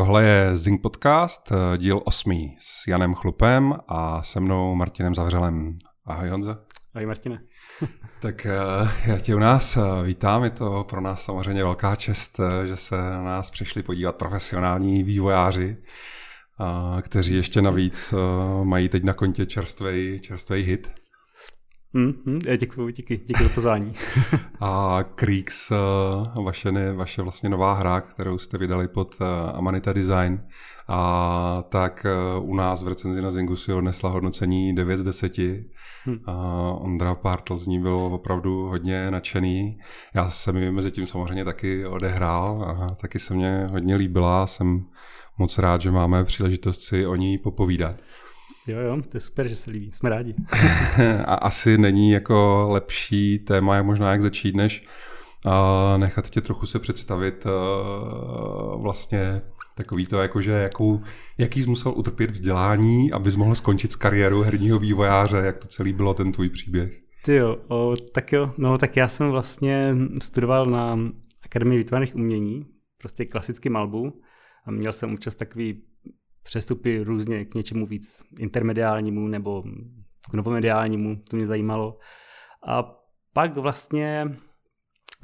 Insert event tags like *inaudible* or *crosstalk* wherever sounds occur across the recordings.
Tohle je Zing Podcast, eh, díl 8 s Janem Chlupem a se mnou Martinem Zavřelem. Ahoj Honzo. Ahoj Martine. *laughs* tak eh, já tě u nás eh, vítám, je to pro nás samozřejmě velká čest, že se na nás přišli podívat profesionální vývojáři, kteří ještě navíc mají teď na kontě čerstvý, čerstvý hit. Mm, mm, děkuji, díky, díky za pozvání. *laughs* a Creeks, eh, vaše, ne, vaše vlastně nová hra, kterou jste vydali pod eh, Amanita Design, a tak eh, u nás v recenzi na Zingu si odnesla hodnocení 9 z 10. Hmm. A Ondra Partl z ní byl opravdu hodně nadšený. Já jsem ji mezi tím samozřejmě taky odehrál a taky se mě hodně líbila. Jsem moc rád, že máme příležitost si o ní popovídat. Jo, jo, to je super, že se líbí, jsme rádi. *laughs* a asi není jako lepší téma, jak možná jak začít, než uh, nechat tě trochu se představit uh, vlastně takový to, jako že jakou, jaký jsi musel utrpět vzdělání, abys mohl skončit s kariérou herního vývojáře, jak to celý bylo ten tvůj příběh. Ty jo, o, tak jo, no tak já jsem vlastně studoval na Akademii výtvarných umění, prostě klasicky malbu a měl jsem účast takový přestupy různě k něčemu víc intermediálnímu nebo k novomediálnímu, to mě zajímalo. A pak vlastně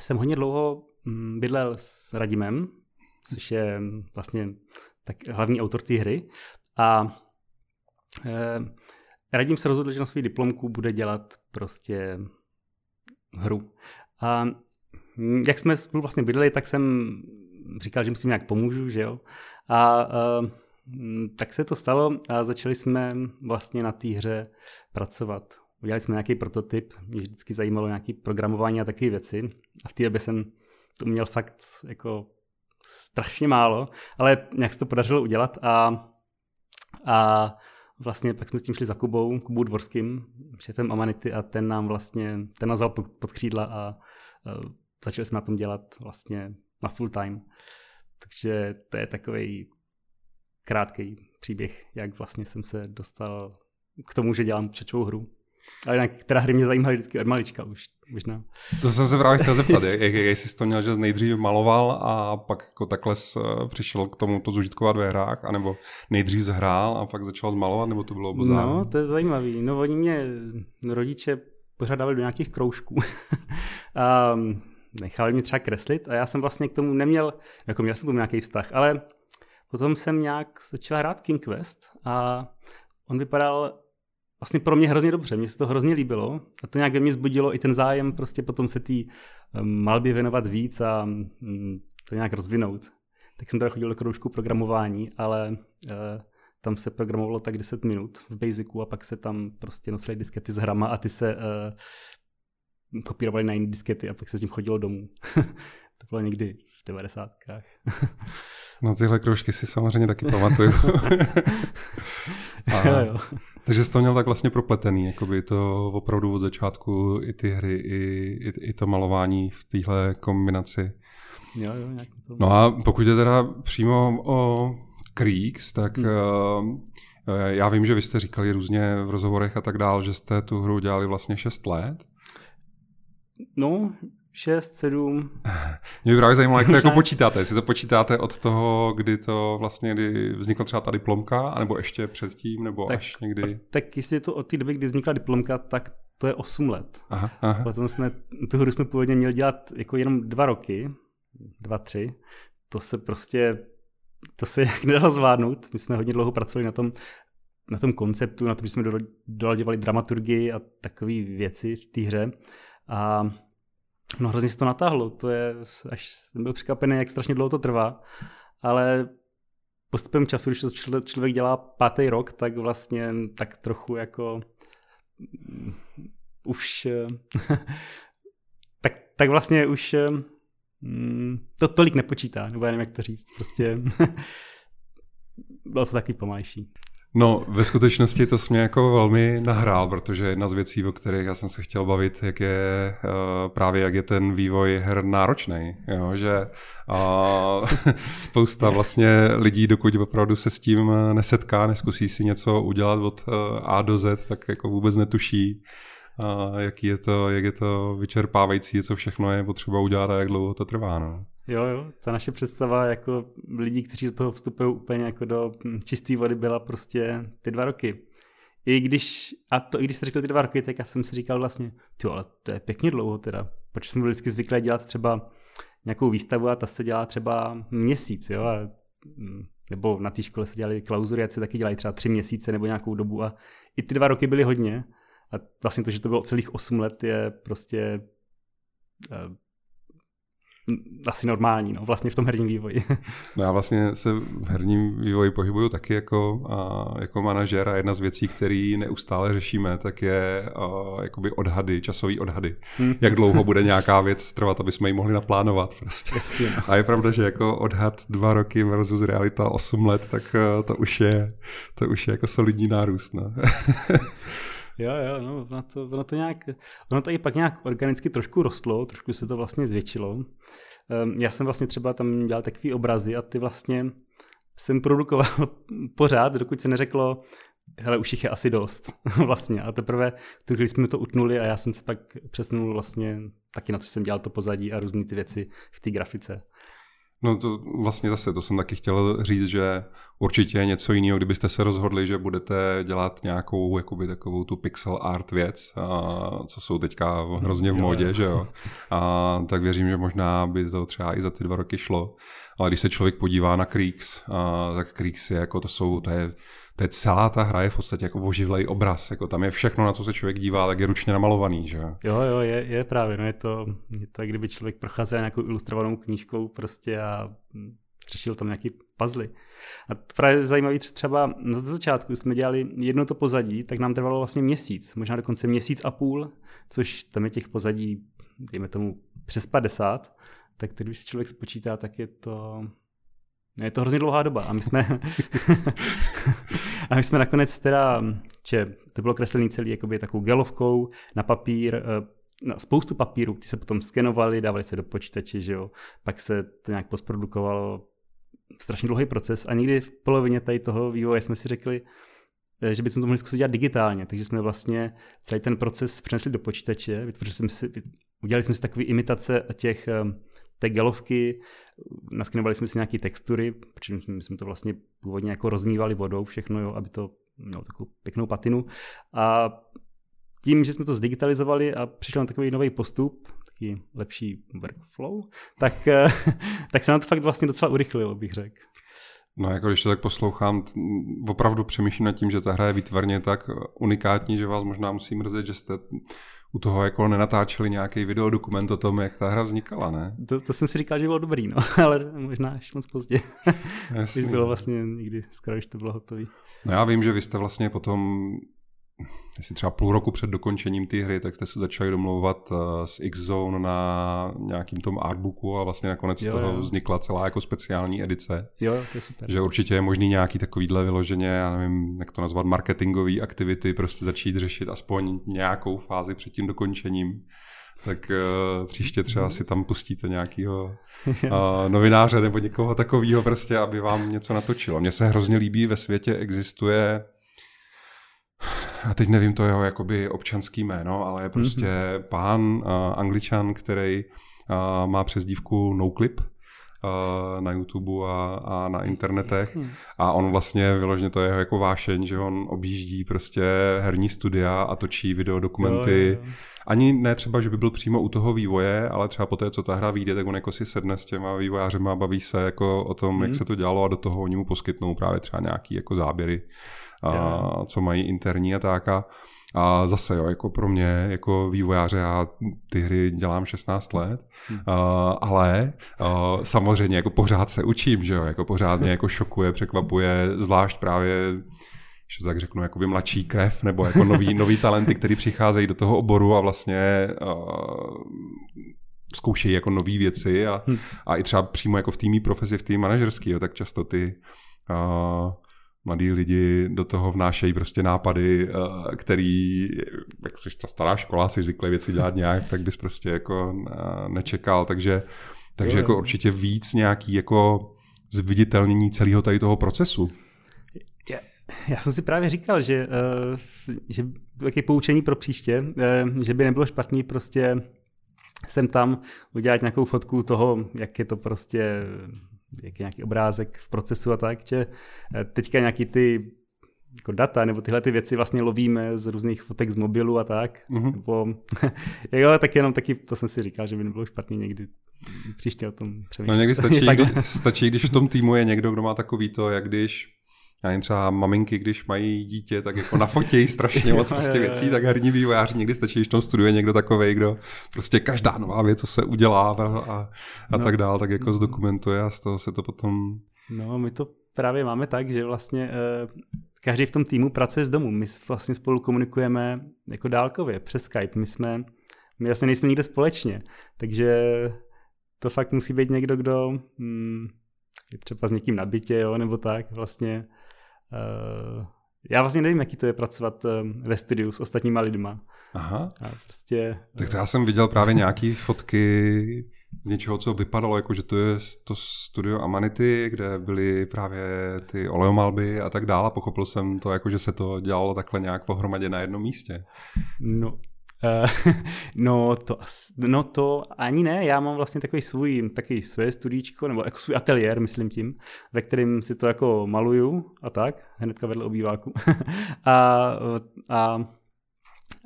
jsem hodně dlouho mm, bydlel s Radimem, což je vlastně tak hlavní autor té hry. A eh, Radim se rozhodl, že na svou diplomku bude dělat prostě hru. A mm, jak jsme spolu vlastně bydleli, tak jsem říkal, že musím nějak pomůžu, že jo. A eh, tak se to stalo a začali jsme vlastně na té hře pracovat. Udělali jsme nějaký prototyp, mě vždycky zajímalo nějaké programování a takové věci. A v té době jsem to měl fakt jako strašně málo, ale nějak se to podařilo udělat a, a vlastně pak jsme s tím šli za Kubou, Kubou Dvorským, šéfem Amanity a ten nám vlastně, ten nás vzal pod křídla a, a začali jsme na tom dělat vlastně na full time. Takže to je takový krátký příběh, jak vlastně jsem se dostal k tomu, že dělám čečovou hru. Ale jinak, která hry mě zajímaly vždycky od malička už, možná. To jsem se právě chtěl zeptat, *laughs* jak, jak, jestli jsi to měl, že jsi nejdřív maloval a pak jako takhle přišel k tomu to zužitkovat ve hrách, anebo nejdřív zhrál a pak začal zmalovat, nebo to bylo obozáno? No, to je zajímavý. No, oni mě rodiče pořád dávali do nějakých kroužků. *laughs* a nechali mě třeba kreslit a já jsem vlastně k tomu neměl, jako měl jsem tomu nějaký vztah, ale Potom jsem nějak začal hrát King Quest a on vypadal vlastně pro mě hrozně dobře, mně se to hrozně líbilo a to nějak ve mně zbudilo i ten zájem prostě potom se té um, malbě věnovat víc a um, to nějak rozvinout. Tak jsem teda chodil do kroužku programování, ale uh, tam se programovalo tak 10 minut v Basicu a pak se tam prostě nosily diskety s hrama a ty se uh, kopírovaly na jiné diskety a pak se s tím chodilo domů. *laughs* to bylo někdy v devadesátkách. *laughs* No tyhle kroužky si samozřejmě taky pamatuju. *laughs* A, jo, jo. Takže jsi to měl tak vlastně propletený, jakoby to opravdu od začátku i ty hry, i, i, i to malování v téhle kombinaci. Jo, jo, nějak to... No a pokud je teda přímo o Creeks, tak hmm. uh, já vím, že vy jste říkali různě v rozhovorech a tak dál, že jste tu hru dělali vlastně 6 let. No, 6, 7. *laughs* Mě by právě zajímalo, jak to jako počítáte. Jestli to počítáte od toho, kdy to vlastně, kdy vznikla třeba ta diplomka, anebo ještě předtím, nebo tak, až někdy? Tak jestli je to od té doby, kdy vznikla diplomka, tak to je 8 let. Aha, aha. Potom jsme, tu hru jsme původně měli dělat jako jenom dva roky, dva, tři. To se prostě, to se *laughs* jak nedalo zvládnout. My jsme hodně dlouho pracovali na tom, na tom konceptu, na tom, že jsme dolaďovali dramaturgii a takové věci v té hře. A No hrozně se to natáhlo, to je, až jsem byl překvapený, jak strašně dlouho to trvá, ale postupem času, když to člověk dělá pátý rok, tak vlastně tak trochu jako mm, už *laughs* tak, tak vlastně už mm, to tolik nepočítá, nebo já nevím, jak to říct, prostě *laughs* bylo to taky pomalejší. No, ve skutečnosti to mě jako velmi nahrál, protože jedna z věcí, o kterých já jsem se chtěl bavit, jak je uh, právě jak je ten vývoj her náročný, jo, že uh, *laughs* spousta vlastně lidí, dokud opravdu se s tím nesetká, neskusí si něco udělat od uh, A do Z, tak jako vůbec netuší, a jaký je to, jak je to vyčerpávající, co všechno je potřeba udělat a jak dlouho to trvá. No. Jo, jo, ta naše představa jako lidí, kteří do toho vstupují úplně jako do čisté vody, byla prostě ty dva roky. I když, a to i když jsi řekl ty dva roky, tak já jsem si říkal vlastně, ty ale to je pěkně dlouho teda, protože jsem byl vždycky zvyklý dělat třeba nějakou výstavu a ta se dělá třeba měsíc, jo, a, mm, nebo na té škole se dělali klauzury, a se taky dělají třeba tři měsíce nebo nějakou dobu a i ty dva roky byly hodně a vlastně to, že to bylo celých osm let je prostě eh, asi normální, no, vlastně v tom herním vývoji. No já vlastně se v herním vývoji pohybuju taky jako, a, jako manažer a jedna z věcí, které neustále řešíme, tak je a, jakoby odhady, časový odhady. Hmm. Jak dlouho bude nějaká věc trvat, aby jsme ji mohli naplánovat prostě. Jasně, no. A je pravda, že jako odhad dva roky versus realita osm let, tak to už je, to už je jako solidní nárůst. No. *laughs* Jo, jo, no, ono to, ono to nějak, ono to i pak nějak organicky trošku rostlo, trošku se to vlastně zvětšilo. Um, já jsem vlastně třeba tam dělal takový obrazy a ty vlastně jsem produkoval *laughs* pořád, dokud se neřeklo, hele, už jich je asi dost *laughs* vlastně. A teprve, když jsme to utnuli a já jsem se pak přesunul vlastně taky na co jsem dělal to pozadí a různé ty věci v té grafice. No to vlastně zase, to jsem taky chtěl říct, že určitě je něco jiného, kdybyste se rozhodli, že budete dělat nějakou jakoby takovou tu pixel art věc, a, co jsou teďka hrozně v modě, že jo. A, tak věřím, že možná by to třeba i za ty dva roky šlo. Ale když se člověk podívá na Creeks, a, tak Creeks je jako to jsou, to je to je celá ta hra je v podstatě jako oživlej obraz, jako tam je všechno, na co se člověk dívá, tak je ručně namalovaný, že jo? Jo, je, je právě, no je to, je to, kdyby člověk procházel nějakou ilustrovanou knížkou prostě a řešil tam nějaký puzzle. A to právě zajímavý třeba na začátku jsme dělali jedno to pozadí, tak nám trvalo vlastně měsíc, možná dokonce měsíc a půl, což tam je těch pozadí, dejme tomu přes 50, tak když si člověk spočítá, tak je to je to hrozně dlouhá doba a my jsme, *laughs* *laughs* a my jsme nakonec teda, že to bylo kreslený celý jakoby takovou gelovkou na papír, eh, na spoustu papíru, ty se potom skenovali, dávali se do počítače, že jo, pak se to nějak postprodukovalo, strašně dlouhý proces a někdy v polovině tady toho vývoje jsme si řekli, eh, že bychom to mohli zkusit dělat digitálně, takže jsme vlastně celý ten proces přenesli do počítače, vytvořili jsme si, udělali jsme si takové imitace těch eh, té gelovky, naskinovali jsme si nějaké textury, protože my jsme to vlastně původně jako rozmývali vodou všechno, jo, aby to mělo takovou pěknou patinu. A tím, že jsme to zdigitalizovali a přišel na takový nový postup, takový lepší workflow, tak, *laughs* tak se nám to fakt vlastně docela urychlilo, bych řekl. No jako když to tak poslouchám, opravdu přemýšlím nad tím, že ta hra je výtvarně tak unikátní, že vás možná musí mrzet, že jste u toho jako nenatáčeli nějaký videodokument o tom, jak ta hra vznikala, ne? To, to jsem si říkal, že bylo dobrý, no, *laughs* ale možná až moc pozdě. *laughs* Jasný. Když bylo vlastně někdy skoro, když to bylo hotové. No já vím, že vy jste vlastně potom jestli třeba půl roku před dokončením té hry, tak jste se začali domlouvat eh, s X-Zone na nějakým tom artbooku a vlastně nakonec jo, z toho jo. vznikla celá jako speciální edice. Jo, to je super. Že určitě je možný nějaký takovýhle vyloženě, já nevím, jak to nazvat, marketingový aktivity, prostě začít řešit aspoň nějakou fázi před tím dokončením tak uh, příště třeba si tam pustíte nějakého uh, *laughs* novináře nebo někoho takového prostě, aby vám něco natočilo. Mně se hrozně líbí, ve světě existuje a teď nevím to jeho jakoby občanský jméno, ale je prostě mm-hmm. pán uh, angličan, který uh, má přezdívku Noclip uh, na YouTube a, a na internetech. Jasně. A on vlastně vyloženě to je jeho jako vášeň, že on objíždí prostě herní studia a točí videodokumenty. Jo, jo, jo. Ani ne třeba, že by byl přímo u toho vývoje, ale třeba po té, co ta hra vyjde, tak on jako si sedne s těma vývojářema a baví se jako o tom, mm. jak mhm. se to dělalo a do toho oni mu poskytnou právě třeba nějaký jako záběry a co mají interní a tak. A, a zase, jo, jako pro mě, jako vývojáře, já ty hry dělám 16 let, hmm. uh, ale uh, samozřejmě jako pořád se učím, že jo, jako pořád mě jako šokuje, překvapuje, zvlášť právě že tak řeknu, jakoby mladší krev, nebo jako nový, nový talenty, který přicházejí do toho oboru a vlastně uh, zkoušejí jako nové věci a, hmm. a i třeba přímo jako v týmí profesi, v tým manažerský, jo, tak často ty uh, mladí lidi do toho vnášejí prostě nápady, eh, který, jak jsi ta stará škola, jsi zvyklý věci dělat nějak, tak bys prostě jako eh, nečekal, takže, takže jako určitě víc nějaký jako zviditelnění celého tady toho procesu. Já jsem si právě říkal, že, uh, že taky poučení pro příště, že by nebylo špatný prostě sem tam udělat nějakou fotku toho, jak je to prostě, jak je nějaký obrázek v procesu a tak, že teďka nějaký ty jako data nebo tyhle ty věci vlastně lovíme z různých fotek z mobilu a tak. Mm-hmm. Nebo, *laughs* jo, tak jenom taky, to jsem si říkal, že by nebylo špatný někdy příště o tom přemýšlet. No někdy *laughs* stačí, kdy, stačí, když v tom týmu je někdo, kdo má takový to, jak když já nevím, třeba maminky, když mají dítě, tak jako nafotějí *laughs* strašně moc prostě věcí, tak herní vývojáři někdy stačí, když v tom studuje někdo takový, kdo prostě každá nová věc, co se udělá a, a no. tak dál, tak jako zdokumentuje a z toho se to potom... No, my to právě máme tak, že vlastně uh, každý v tom týmu pracuje z domu. My vlastně spolu komunikujeme jako dálkově přes Skype. My jsme, my vlastně nejsme nikde společně, takže to fakt musí být někdo, kdo hmm, je třeba s někým na bytě, jo, nebo tak vlastně. Uh, já vlastně nevím, jaký to je pracovat uh, ve studiu s ostatníma lidma. Aha. A prostě, tak to já jsem viděl právě nějaký fotky z něčeho, co vypadalo, jako že to je to studio Amanity, kde byly právě ty oleomalby a tak dále. Pochopil jsem to, jako že se to dělalo takhle nějak pohromadě na jednom místě. No, *laughs* no, to, no to ani ne, já mám vlastně takový svůj, takový své studíčko, nebo jako svůj ateliér, myslím tím, ve kterém si to jako maluju a tak, hnedka vedle obýváku. *laughs* a, a,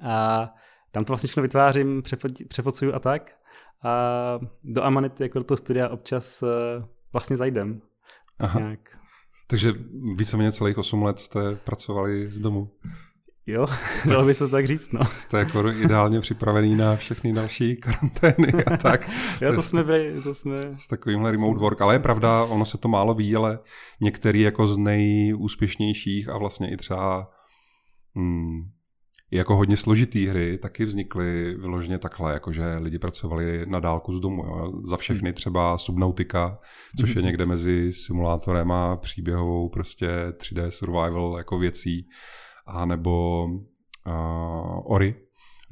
a tam to vlastně všechno vytvářím, přefocuju a tak a do Amanity jako do toho studia občas uh, vlastně zajdem. Aha. Nějak. Takže víceméně celých 8 let jste pracovali z domu. Jo, dalo by se tak říct, no. Jste jako ideálně připravený na všechny další karantény a *laughs* tak. jo, to jsme byli, to jsme... S takovýmhle remote work, ale je pravda, ono se to málo ví, ale některý jako z nejúspěšnějších a vlastně i třeba hmm, jako hodně složitý hry taky vznikly vyloženě takhle, jakože lidi pracovali na dálku z domu. Jo. Za všechny třeba Subnautica, což je někde mezi simulátorem a příběhovou prostě 3D survival jako věcí, a nebo uh, Ori,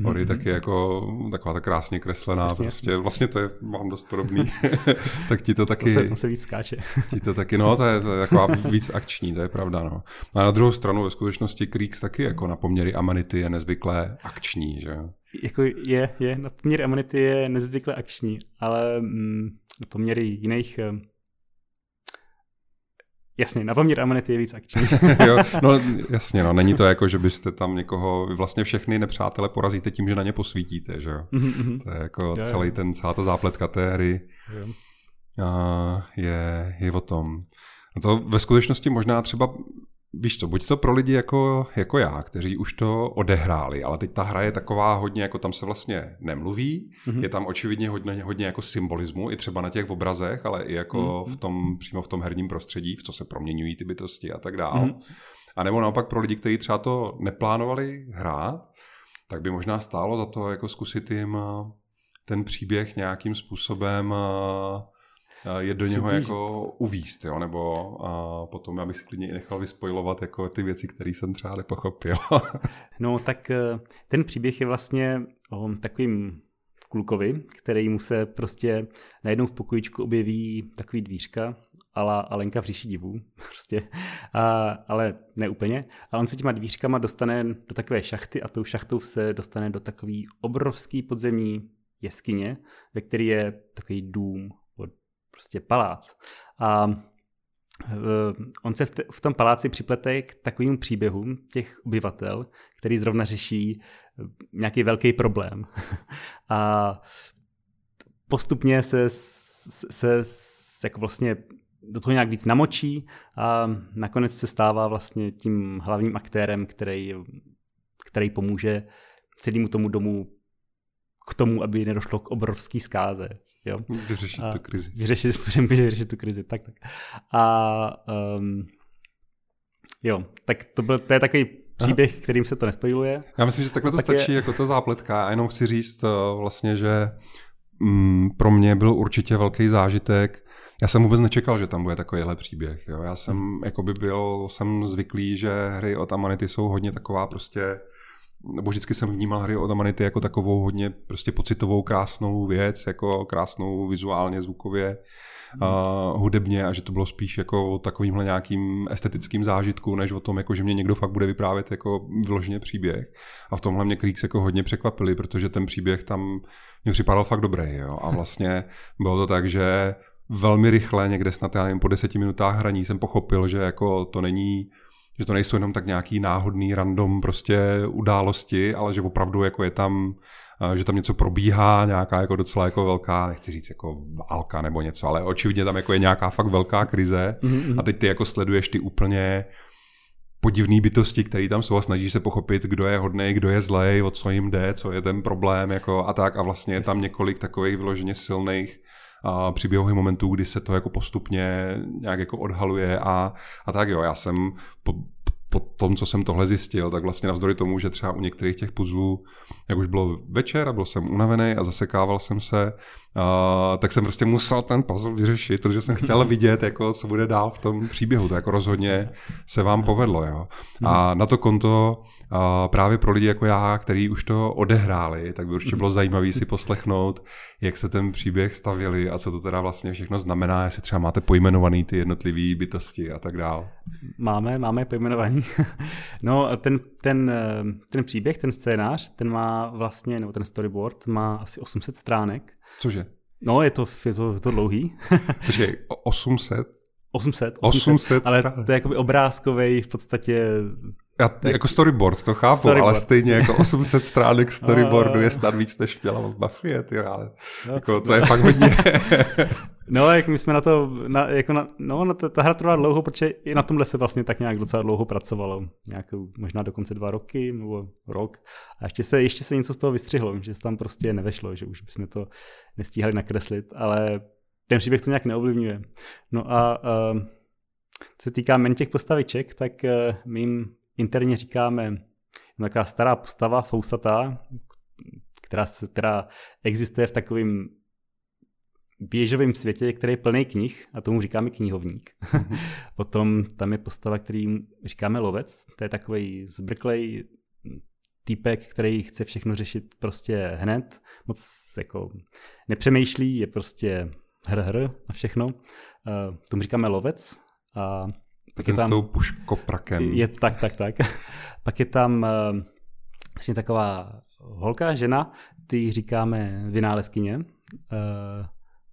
Ori mm-hmm. taky jako taková ta krásně kreslená, jasně, prostě jasně. vlastně to je, mám dost podobný, *laughs* *laughs* tak ti to taky... To se, to se víc skáče. *laughs* ti to taky, no to je, to je taková víc akční, to je pravda, no. A na druhou stranu ve skutečnosti Creeks taky jako na poměry Amanity je nezvykle akční, že Jako je, je, na poměry Amanity je nezvykle akční, ale mm, na poměry jiných eh, Jasně, na poměr Amanity je víc akční. *laughs* jo, no jasně, no, není to jako, že byste tam někoho, vy vlastně všechny nepřátele porazíte tím, že na ně posvítíte, že jo. Mm-hmm. To je jako jo, celý jo. ten, celá ta zápletka té hry jo. A je, je o tom. No to ve skutečnosti možná třeba Víš co, buď to pro lidi jako, jako já, kteří už to odehráli, ale teď ta hra je taková hodně, jako tam se vlastně nemluví, mm-hmm. je tam očividně hodně, hodně jako symbolismu, i třeba na těch obrazech, ale i jako mm-hmm. v tom, přímo v tom herním prostředí, v co se proměňují ty bytosti a tak dále. Mm-hmm. A nebo naopak pro lidi, kteří třeba to neplánovali hrát, tak by možná stálo za to jako zkusit jim eh, ten příběh nějakým způsobem uh, je do něho jako uvíst, jo, nebo a potom já bych si klidně i nechal vyspojovat jako ty věci, které jsem třeba nepochopil. *laughs* no tak eh, ten příběh je vlastně o takovým klukovi, který mu se prostě najednou v pokojičku objeví takový dvířka, ala Alenka v říši divů, *laughs* prostě, a, ale ne úplně. A on se těma dvířkama dostane do takové šachty a tou šachtou se dostane do takový obrovský podzemní jeskyně, ve který je takový dům prostě palác. A eh, on se v, te, v tom paláci připlete k takovým příběhům těch obyvatel, který zrovna řeší eh, nějaký velký problém. *laughs* A postupně se, se, se jako vlastně do toho nějak víc namočí a nakonec se stává vlastně tím hlavním aktérem, který, který pomůže celému tomu domu k tomu, aby nedošlo k obrovský zkáze. Jo? Vyřešit a tu krizi. Vyřešit, *laughs* může vyřešit tu krizi, tak, tak. A um, jo, tak to, byl, to je takový příběh, Aha. kterým se to nespojuje. Já myslím, že takhle to tak stačí je... jako to zápletka. A jenom chci říct uh, vlastně, že mm, pro mě byl určitě velký zážitek. Já jsem vůbec nečekal, že tam bude takovýhle příběh. Jo? Já jsem, hmm. jako by byl, jsem zvyklý, že hry od Amanity jsou hodně taková prostě nebo vždycky jsem vnímal hry od Amanity jako takovou hodně prostě pocitovou, krásnou věc, jako krásnou vizuálně, zvukově, hmm. uh, hudebně a že to bylo spíš jako o takovýmhle nějakým estetickým zážitku, než o tom, jako že mě někdo fakt bude vyprávět jako vyloženě příběh. A v tomhle mě Creeks jako hodně překvapili, protože ten příběh tam mě připadal fakt dobrý. Jo? A vlastně *laughs* bylo to tak, že velmi rychle, někde snad já nevím, po deseti minutách hraní jsem pochopil, že jako to není že to nejsou jenom tak nějaký náhodný random prostě události, ale že opravdu jako je tam že tam něco probíhá, nějaká jako docela jako velká, nechci říct jako válka nebo něco, ale očividně tam jako je nějaká fakt velká krize. Mm-hmm. a teď ty jako sleduješ ty úplně podivné bytosti, které tam jsou a snažíš se pochopit, kdo je hodný, kdo je zlej, o co jim jde, co je ten problém jako a tak. A vlastně je tam několik takových vyloženě silných a příběhových momentů, kdy se to jako postupně nějak jako odhaluje a, a tak jo, já jsem po, po tom, co jsem tohle zjistil, tak vlastně navzdory tomu, že třeba u některých těch puzzlů, jak už bylo večer a byl jsem unavený a zasekával jsem se, uh, tak jsem prostě musel ten puzzle vyřešit, protože jsem chtěl vidět, jako, co bude dál v tom příběhu. To jako rozhodně se vám povedlo. Jo. A na to konto uh, právě pro lidi jako já, kteří už to odehráli, tak by určitě bylo zajímavé si poslechnout, jak se ten příběh stavili a co to teda vlastně všechno znamená, jestli třeba máte pojmenovaný ty jednotlivé bytosti a tak dál. Máme, máme pojmenovaný. *laughs* no ten, ten, ten příběh, ten scénář, ten má vlastně, nebo ten storyboard má asi 800 stránek. Cože? No, je to, je to, je to dlouhý. *laughs* Počkej, 800? 800, 800, 800 ale to je jakoby obrázkový v podstatě já, tak, jako storyboard, to chápu, storyboard. ale stejně jako *laughs* 800 stránek storyboardu je snad víc, než měla v Mafie, ty, ale no, jako, to no. je fakt hodně. *laughs* no, jak my jsme na to, na, jako na, no, na to, ta hra trvá dlouho, protože i na tomhle se vlastně tak nějak docela dlouho pracovalo, nějakou, možná dokonce dva roky nebo rok. A ještě se, ještě se něco z toho vystřihlo, že se tam prostě nevešlo, že už bychom to nestíhali nakreslit, ale ten příběh to nějak neovlivňuje. No a uh, co se týká men těch postaviček, tak uh, mým interně říkáme taková stará postava, fousatá, která, která existuje v takovém běžovém světě, který je plný knih a tomu říkáme knihovník. *laughs* Potom tam je postava, který říkáme lovec, to je takový zbrklej týpek, který chce všechno řešit prostě hned, moc jako nepřemýšlí, je prostě hr hr na všechno. Uh, tomu říkáme lovec a pak je tam, s tou puškoprakem. Je, tak, tak, tak. *laughs* Pak je tam uh, vlastně taková holka, žena, ty říkáme vynálezkyně. Uh,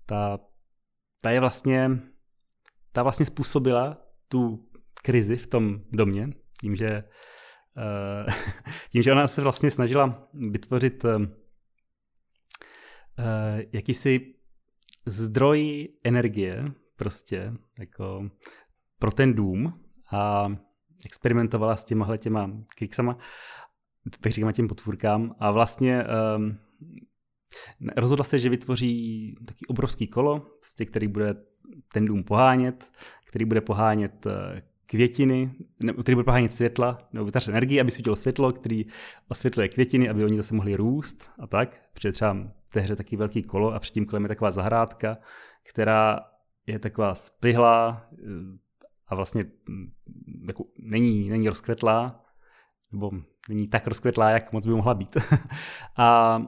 ta, ta je vlastně, ta vlastně způsobila tu krizi v tom domě, tím, že, uh, *laughs* tím, že ona se vlastně snažila vytvořit uh, jakýsi zdroj energie, prostě, jako pro ten dům a experimentovala s těma těma kriksama, tak říkám těm potvůrkám a vlastně um, rozhodla se, že vytvoří taky obrovský kolo, prostě, který bude ten dům pohánět, který bude pohánět eh, květiny, nebo který bude pohánět světla, nebo vytvářet energii, aby svítilo světlo, který osvětluje květiny, aby oni zase mohli růst a tak. Protože třeba v té hře taky velký kolo a předtím kolem je taková zahrádka, která je taková splihlá, a vlastně mm, jako není, není rozkvetlá, nebo není tak rozkvetlá, jak moc by mohla být. *laughs* a,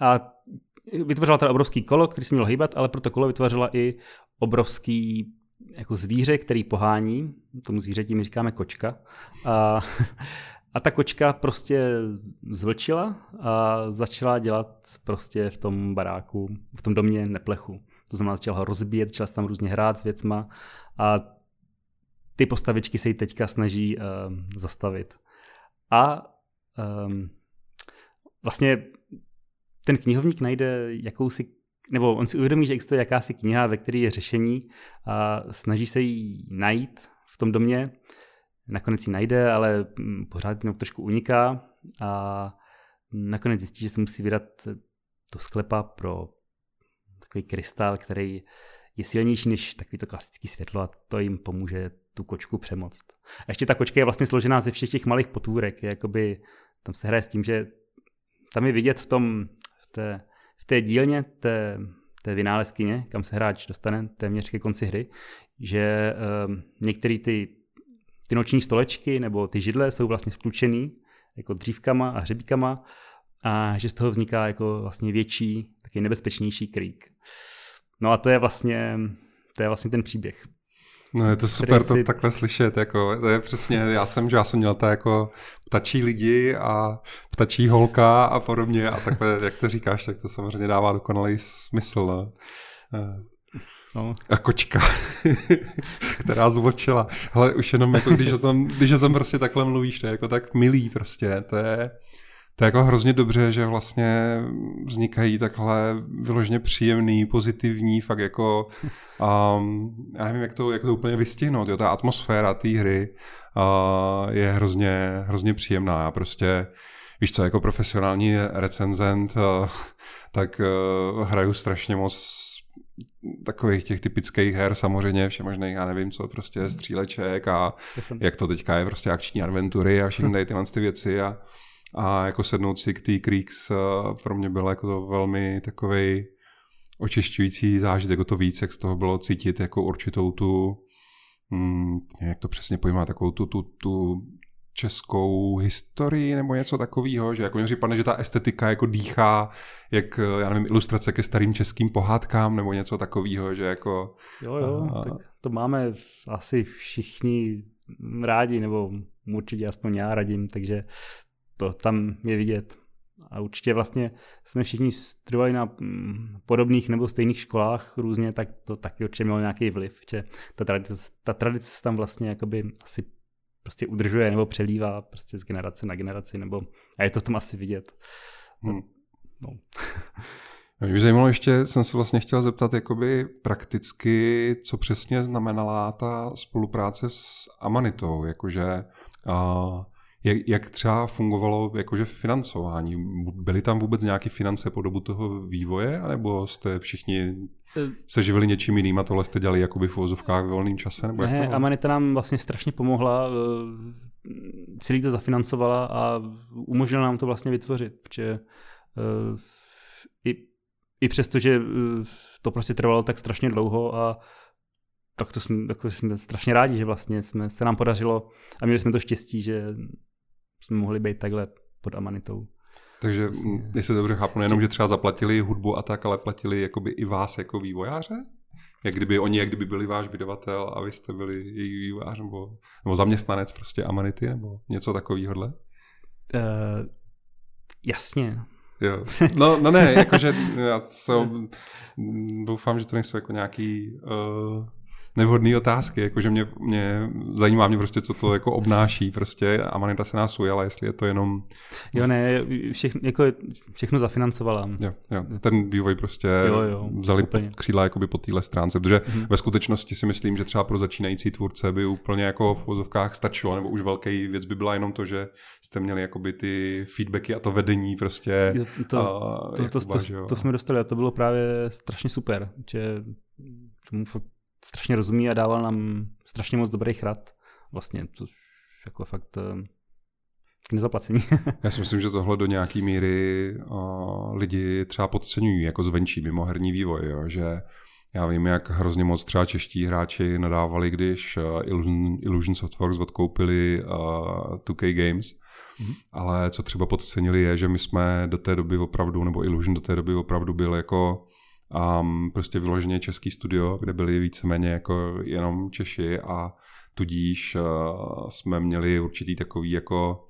a vytvořila teda obrovský kolo, který se měl hýbat, ale pro to kolo vytvořila i obrovský jako zvíře, který pohání, tomu zvířeti mi říkáme kočka. A, *laughs* a ta kočka prostě zvlčila a začala dělat prostě v tom baráku, v tom domě neplechu. To znamená, začala ho rozbíjet, začala se tam různě hrát s věcma a ty postavičky se jí teďka snaží uh, zastavit. A um, vlastně ten knihovník najde jakousi, nebo on si uvědomí, že existuje jakási kniha, ve které je řešení a snaží se jí najít v tom domě. Nakonec ji najde, ale hm, pořád jenom trošku uniká a nakonec zjistí, že se musí vydat do sklepa pro takový krystal, který je silnější než takový to klasický světlo a to jim pomůže tu kočku přemoct. A ještě ta kočka je vlastně složená ze všech těch malých potvůrek. Je jakoby, tam se hraje s tím, že tam je vidět v tom, v té, v té dílně té, té vynálezkyně, kam se hráč dostane téměř ke konci hry, že um, některé ty, ty noční stolečky nebo ty židle jsou vlastně sklučený jako dřívkama a hřebíkama a že z toho vzniká jako vlastně větší, taky nebezpečnější krík. No a to je vlastně, to je vlastně ten příběh. No je to super to si... takhle slyšet, jako, to je přesně, já jsem, že já jsem měl ta jako ptačí lidi a ptačí holka a podobně a takhle, jak to říkáš, tak to samozřejmě dává dokonalý smysl. No. No. A kočka, *laughs* která zvočila. Ale už jenom jako, když o tom, když o tom prostě takhle mluvíš, to je jako tak milý prostě, to je, to je jako hrozně dobře, že vlastně vznikají takhle vyloženě příjemný, pozitivní, fakt jako, *laughs* um, já nevím, jak to, jak to úplně vystihnout, jo, ta atmosféra té hry uh, je hrozně, hrozně příjemná. Já prostě, víš co, jako profesionální recenzent, uh, *laughs* tak uh, hraju strašně moc takových těch typických her, samozřejmě všemožných, já nevím co, prostě stříleček a jak to teďka je, prostě akční adventury a všechny tady tyhle ty věci a a jako sednout si k té Creeks eh, pro mě bylo jako to velmi takový očišťující zážitek, jako to víc, jak z toho bylo cítit jako určitou tu, hmm, jak to přesně pojímá, takovou tu, tu, tu českou historii nebo něco takového, že jako mi připadne, že ta estetika jako dýchá, jak, já nevím, ilustrace ke starým českým pohádkám nebo něco takového, že jako... Jo, jo, a... tak to máme asi všichni rádi, nebo určitě aspoň já radím, takže to tam je vidět. A určitě vlastně jsme všichni studovali na mm, podobných nebo stejných školách různě, tak to taky určitě mělo nějaký vliv, že ta tradice, ta tradice se tam vlastně jakoby asi prostě udržuje nebo přelívá prostě z generace na generaci, nebo a je to v tom asi vidět. Hmm. No. *laughs* Mě by zajímalo ještě, jsem se vlastně chtěl zeptat jakoby prakticky, co přesně znamenala ta spolupráce s Amanitou, jakože uh, jak, jak třeba fungovalo jakože financování? Byly tam vůbec nějaké finance po dobu toho vývoje, anebo jste všichni se živili něčím jiným a tohle jste dělali jakoby v vozovkách v volném čase? Nebo ne, jak to Amanita nám vlastně strašně pomohla, eh, celý to zafinancovala a umožnila nám to vlastně vytvořit, protože eh, i, i přesto, že eh, to prostě trvalo tak strašně dlouho a tak to jsme, jako jsme strašně rádi, že vlastně jsme, se nám podařilo a měli jsme to štěstí, že jsme mohli být takhle pod Amanitou. Takže, vlastně. jestli dobře chápu, nejenom, že třeba zaplatili hudbu a tak, ale platili jakoby i vás jako vývojáře? Jak kdyby oni, jak kdyby byli váš vydavatel a vy jste byli její vývojář nebo, nebo zaměstnanec prostě Amanity nebo něco takového? Uh, jasně. Jo. No, no ne, jakože já se, doufám, že to nejsou jako nějaký uh, nevhodné otázky, jakože mě, mě zajímá mě prostě, co to jako obnáší prostě a Amanita se nás ujala, jestli je to jenom... Jo, ne, všechno, jako všechno zafinancovala. Jo, jo, ten vývoj prostě jo, jo, vzali úplně. křídla jakoby po téhle stránce, protože mm-hmm. ve skutečnosti si myslím, že třeba pro začínající tvůrce by úplně jako v vozovkách stačilo, nebo už velký věc by byla jenom to, že jste měli jakoby ty feedbacky a to vedení prostě. Jo, to, a, to, to, to, to, to, jsme dostali a to bylo právě strašně super, že tomu strašně rozumí a dával nám strašně moc dobrých rad. Vlastně, to jako fakt eh, k nezaplacení. *laughs* Já si myslím, že tohle do nějaký míry uh, lidi třeba podceňují jako zvenčí mimo herní vývoj, jo? že já vím, jak hrozně moc třeba čeští hráči nadávali, když uh, Illusion, Illusion Softworks odkoupili uh, 2K Games, mm-hmm. ale co třeba podcenili je, že my jsme do té doby opravdu, nebo Illusion do té doby opravdu byl jako um, prostě vyloženě český studio, kde byli víceméně jako jenom Češi a tudíž uh, jsme měli určitý takový jako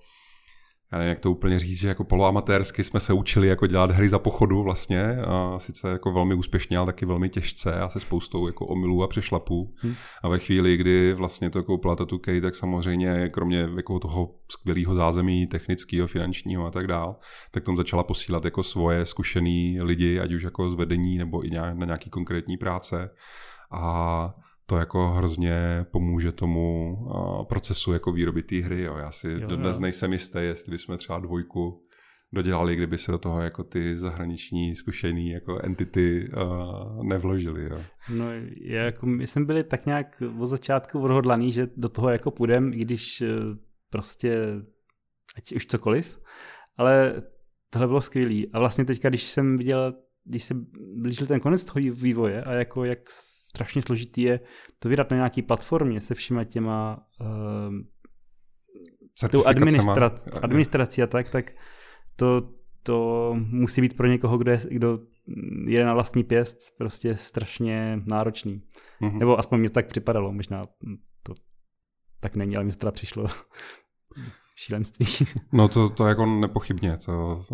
já nevím, jak to úplně říct, že jako poloamatérsky jsme se učili jako dělat hry za pochodu vlastně, a sice jako velmi úspěšně, ale taky velmi těžce a se spoustou jako omylů a přešlapů. Hmm. A ve chvíli, kdy vlastně to koupila ta 2 tak samozřejmě kromě jako toho skvělého zázemí technického, finančního a tak dál, tak tam začala posílat jako svoje zkušený lidi, ať už jako z vedení nebo i na nějaký konkrétní práce. A to jako hrozně pomůže tomu procesu jako výroby té hry. Jo. Já si jo, dodnes jo. nejsem jistý, jestli bychom třeba dvojku dodělali, kdyby se do toho jako ty zahraniční zkušený jako entity uh, nevložili. Jo. No, já jako, my jsme byli tak nějak od začátku odhodlaný, že do toho jako půjdem, i když uh, prostě ať už cokoliv, ale tohle bylo skvělý. A vlastně teďka, když jsem viděl, když se blížil ten konec toho vývoje a jako jak strašně složitý je to vydat na nějaký platformě se všema těma uh, tou administrac, administrací a tak, tak to, to musí být pro někoho, kdo je, kdo je na vlastní pěst, prostě strašně náročný. Mm-hmm. Nebo aspoň mě tak připadalo, možná to tak není, ale mi to teda přišlo šílenství. *laughs* No to, to jako nepochybně, to,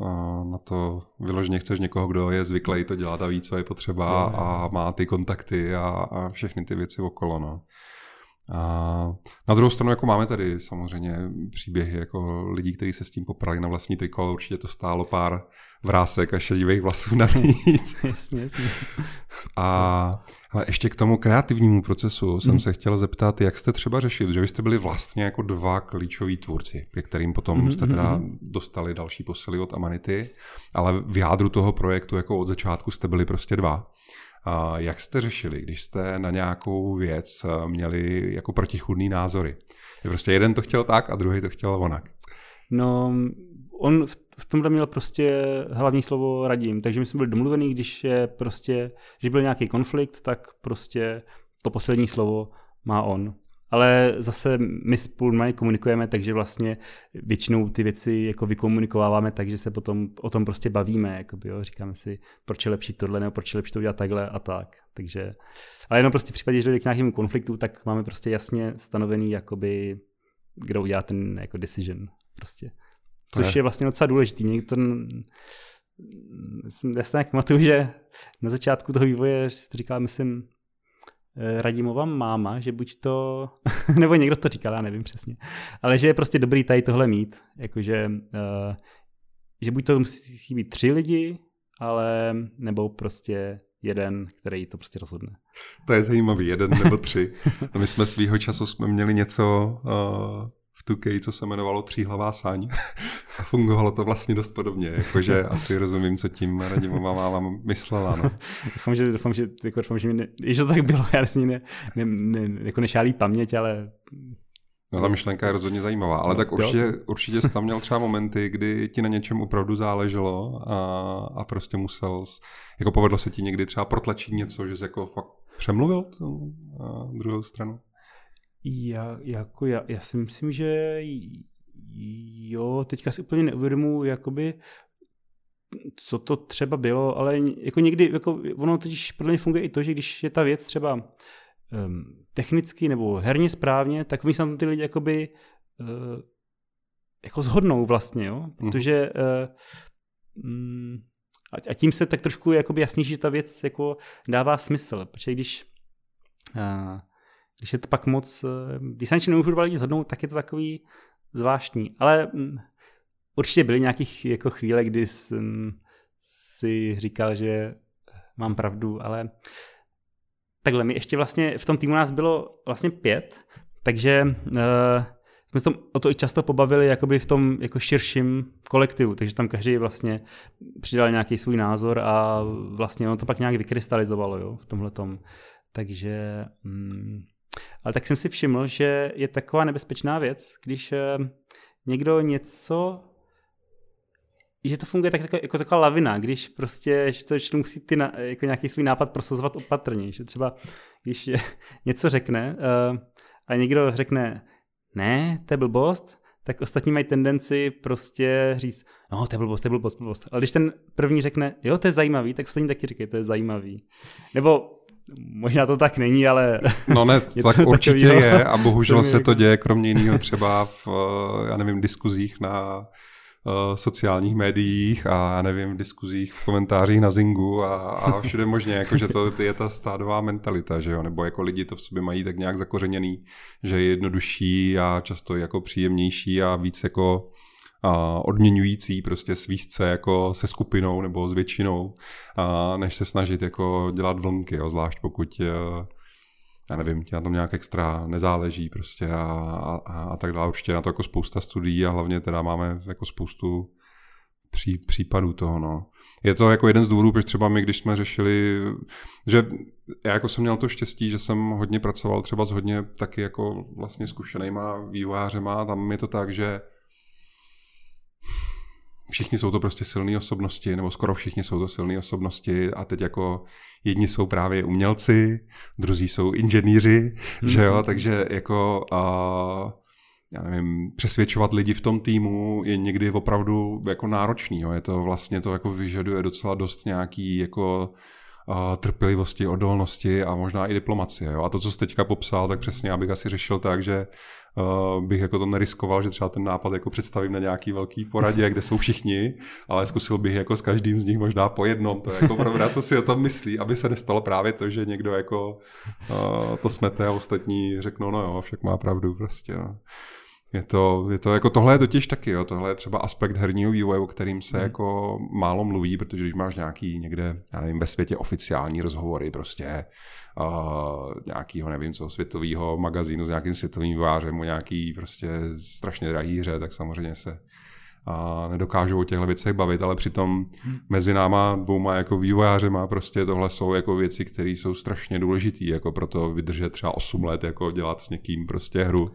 na to vyloženě chceš někoho, kdo je zvyklý to dělat a ví, co je potřeba je. a má ty kontakty a, a všechny ty věci okolo. No. A na druhou stranu jako máme tady samozřejmě příběhy jako lidí, kteří se s tím poprali na vlastní triko, ale určitě to stálo pár vrásek a šedivých vlasů navíc. *laughs* jasně, jasně. A ale ještě k tomu kreativnímu procesu jsem hmm. se chtěl zeptat, jak jste třeba řešili, že vy jste byli vlastně jako dva klíčoví tvůrci, ke kterým potom hmm. jste teda hmm. dostali další posily od Amanity, ale v jádru toho projektu jako od začátku jste byli prostě dva. Jak jste řešili, když jste na nějakou věc eh, měli jako protichudný názory? Prostě jeden to chtěl tak a druhý to chtěl onak. No, on v tomhle měl prostě hlavní slovo radím, takže my jsme byli domluvení, když je prostě, že byl nějaký konflikt, tak prostě to poslední slovo má on. Ale zase my spolu komunikujeme, takže vlastně většinou ty věci jako vykomunikováváme, takže se potom o tom prostě bavíme, jakoby, jo, říkáme si, proč je lepší tohle, nebo proč je lepší to udělat takhle a tak. Takže, ale jenom prostě v případě, že dojde k nějakému konfliktu, tak máme prostě jasně stanovený, jakoby, kdo udělá ten jako decision. Prostě. Což je vlastně docela důležitý. Někdo já se tak pamatuju, že na začátku toho vývoje to říkala, myslím, Radimova máma, že buď to, *laughs* nebo někdo to říkal, já nevím přesně, ale že je prostě dobrý tady tohle mít, jakože, uh, že buď to musí být tři lidi, ale nebo prostě jeden, který to prostě rozhodne. To je zajímavý, jeden nebo tři. My jsme svýho času jsme měli něco v 2K, co se jmenovalo Tříhlavá sáň. A fungovalo to vlastně dost podobně, jakože asi rozumím, co tím Radimová máma myslela. No. doufám, že, doufám, že, jako, doufám, že, mi ne, že to tak bylo, já si ne, ne, ne, jako nešálí paměť, ale No ta myšlenka je rozhodně zajímavá, ale no, tak určitě, jo. určitě jsi tam měl třeba momenty, kdy ti na něčem opravdu záleželo a, a prostě musel, jako povedlo se ti někdy třeba protlačit něco, že jsi jako fakt přemluvil tu druhou stranu? Já, jako já, já si myslím, že jo, teďka si úplně neuvědomuji, jakoby, co to třeba bylo, ale jako někdy, jako ono totiž podle mě funguje i to, že když je ta věc třeba um, technicky nebo herně správně, tak my se tam ty lidi jakoby uh, jako zhodnou vlastně, jo, mhm. protože uh, um, a, tím se tak trošku jakoby jasnější, že ta věc jako dává smysl, protože když uh, když je to pak moc, když se na nemůžu dva lidi zhodnout, tak je to takový zvláštní. Ale mm, určitě byly nějakých jako chvíle, kdy jsem si říkal, že mám pravdu, ale takhle, my ještě vlastně v tom týmu nás bylo vlastně pět, takže uh, jsme se tom o to i často pobavili jakoby v tom jako širším kolektivu, takže tam každý vlastně přidal nějaký svůj názor a vlastně ono to pak nějak vykrystalizovalo jo, v tomhle tom. Takže mm, ale tak jsem si všiml, že je taková nebezpečná věc, když eh, někdo něco že to funguje tak, jako, jako taková lavina, když prostě že to že musí ty na, jako nějaký svůj nápad prosazovat opatrně, že třeba když je, *laughs* něco řekne uh, a někdo řekne ne, to je blbost, tak ostatní mají tendenci prostě říct, no to je blbost, to je blbost, blbost. Ale když ten první řekne, jo, to je zajímavý, tak ostatní taky říkají, to je zajímavý. Nebo Možná to tak není, ale... *laughs* No ne, *laughs* tak určitě takovýho, je a bohužel *laughs* se to děje kromě jiného třeba v, já nevím, diskuzích na uh, sociálních médiích a já nevím, v diskuzích, v komentářích na Zingu a, a všude možně, jako že to je ta stádová mentalita, že jo, nebo jako lidi to v sobě mají tak nějak zakořeněný, že je jednodušší a často jako příjemnější a víc jako a odměňující prostě svíst se jako se skupinou nebo s většinou, a než se snažit jako dělat vlnky, jo, zvlášť pokud eh, já nevím, ti na tom nějak extra nezáleží prostě a, a, a tak dále. Určitě na to jako spousta studií a hlavně teda máme jako spoustu pří, případů toho, no. Je to jako jeden z důvodů, proč třeba my, když jsme řešili, že já jako jsem měl to štěstí, že jsem hodně pracoval třeba s hodně taky jako vlastně zkušenýma vývojářema, tam je to tak, že všichni jsou to prostě silné osobnosti, nebo skoro všichni jsou to silné osobnosti a teď jako jedni jsou právě umělci, druzí jsou inženýři, mm-hmm. že jo, takže jako a, já nevím, přesvědčovat lidi v tom týmu je někdy opravdu jako náročný. Jo. Je to vlastně to jako vyžaduje docela dost nějaký jako uh, trpělivosti, odolnosti a možná i diplomacie. Jo. A to, co jsi teďka popsal, tak přesně já bych asi řešil tak, že uh, bych jako to neriskoval, že třeba ten nápad jako představím na nějaký velký poradě, kde jsou všichni, ale zkusil bych jako s každým z nich možná po jednom, to jako pravda, co si o tom myslí, aby se nestalo právě to, že někdo jako uh, to smete a ostatní řeknou, no jo, však má pravdu prostě. No. Je to, je to jako tohle je totiž taky, jo, tohle je třeba aspekt herního vývoje, o kterým se hmm. jako málo mluví, protože když máš nějaký někde, já nevím, ve světě oficiální rozhovory prostě, uh, nějakýho, nevím co, světového magazínu s nějakým světovým vývářem o nějaký prostě strašně drahý hře, tak samozřejmě se a nedokážou o těchto věcech bavit, ale přitom hmm. mezi náma dvouma jako vývojářema prostě tohle jsou jako věci, které jsou strašně důležité, jako proto vydržet třeba 8 let, jako dělat s někým prostě hru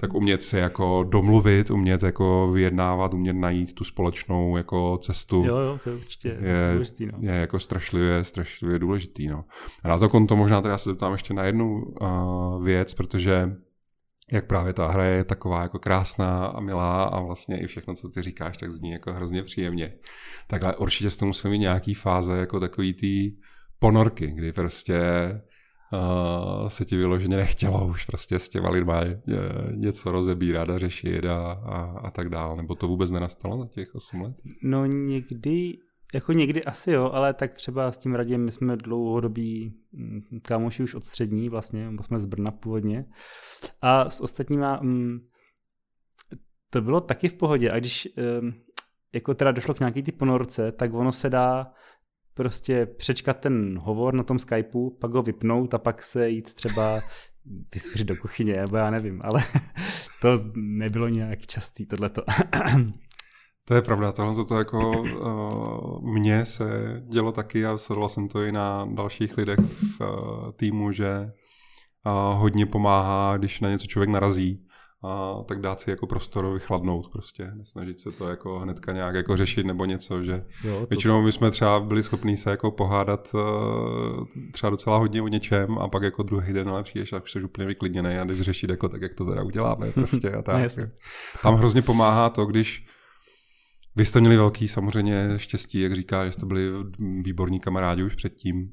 tak umět se jako domluvit, umět jako vyjednávat, umět najít tu společnou jako cestu. Jo, jo, to je určitě je, důležitý, no. je jako strašlivě, strašlivě důležitý, no. A na to konto možná teda se zeptám ještě na jednu uh, věc, protože jak právě ta hra je taková jako krásná a milá a vlastně i všechno, co ty říkáš, tak zní jako hrozně příjemně. Takhle určitě s tomu musí mít nějaký fáze jako takový ty ponorky, kdy prostě uh, se ti vyloženě nechtělo už prostě s těma lidma něco rozebírat a řešit a, a, a tak dále. Nebo to vůbec nenastalo za těch 8 let? No někdy, jako někdy asi jo, ale tak třeba s tím radím, my jsme dlouhodobí mm, kámoši už od střední vlastně, bo jsme z Brna původně. A s ostatníma um, to bylo taky v pohodě. A když jako teda došlo k nějaký ty ponorce, tak ono se dá prostě přečkat ten hovor na tom Skypeu, pak ho vypnout a pak se jít třeba *laughs* vysvěřit do kuchyně, nebo já nevím, ale *laughs* to nebylo nějak častý tohleto. *clears throat* To je pravda, tohle to jako uh, *clears throat* mně se dělo taky a sledoval jsem to i na dalších lidech v uh, týmu, že uh, hodně pomáhá, když na něco člověk narazí, a tak dát si jako prostor vychladnout prostě, nesnažit se to jako hnedka nějak jako řešit nebo něco, že jo, většinou my jsme třeba byli schopní se jako pohádat uh, třeba docela hodně o něčem a pak jako druhý den ale přijdeš a už jsi úplně vyklidněný a jdeš řešit jako tak, jak to teda uděláme *laughs* prostě a tak. Tam hrozně pomáhá to, když vy jste měli velký samozřejmě štěstí, jak říká, že jste byli výborní kamarádi už předtím,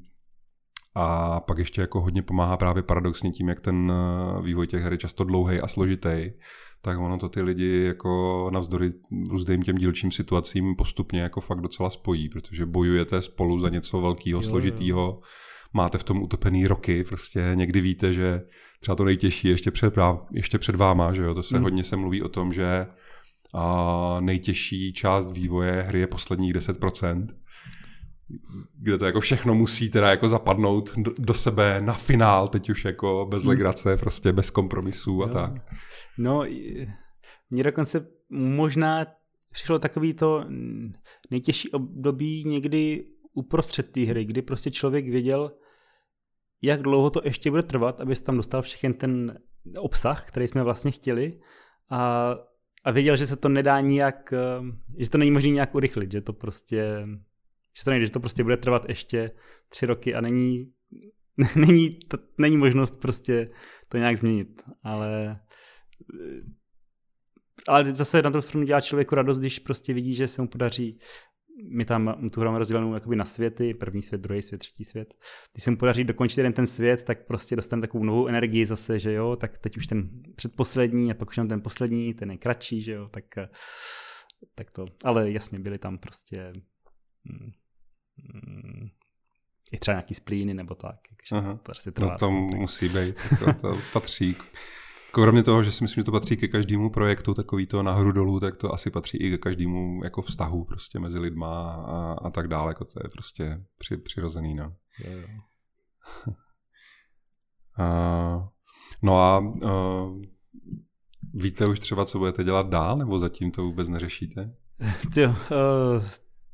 a pak ještě jako hodně pomáhá právě paradoxně tím, jak ten eh, vývoj těch her je často dlouhý a složitý, tak ono to ty lidi jako navzdory různým těm dílčím situacím postupně jako fakt docela spojí, protože bojujete spolu za něco velkého, složitého, máte v tom utopený roky, prostě někdy víte, že třeba to nejtěžší ještě před, ještě před váma, že jo, to se hmm. hodně se mluví o tom, že a nejtěžší část vývoje hry je posledních 10%, kde to jako všechno musí teda jako zapadnout do, do sebe na finál, teď už jako bez hmm. legrace, prostě bez kompromisů a jo. tak. No, mně dokonce možná přišlo takový to nejtěžší období někdy uprostřed té hry, kdy prostě člověk věděl, jak dlouho to ještě bude trvat, aby tam dostal všechen ten obsah, který jsme vlastně chtěli a, a věděl, že se to nedá nijak, že to není možné nějak urychlit, že to prostě že to nejde, že to prostě bude trvat ještě tři roky a není, *laughs* není, to, není možnost prostě to nějak změnit, ale ale zase na tom stranu dělá člověku radost, když prostě vidí, že se mu podaří my tam tu hru rozdělenou jakoby na světy, první svět, druhý svět, třetí svět. Když se mu podaří dokončit jeden ten svět, tak prostě dostane takovou novou energii zase, že jo, tak teď už ten předposlední a pak už ten poslední, ten je kratší, že jo, tak, tak to, ale jasně, byly tam prostě hm, Mm, i třeba nějaký splíny nebo tak. Aha. To, asi trvá, no to tak. musí být, to, to *laughs* patří. Kromě toho, že si myslím, že to patří ke každému projektu, takový to nahoru dolů, tak to asi patří i ke každému jako vztahu prostě mezi lidma a, a tak dále, jako to je prostě při, přirozený, no. Jo, jo. *laughs* a, no a uh, víte už třeba, co budete dělat dál, nebo zatím to vůbec neřešíte? *laughs* Jo, uh,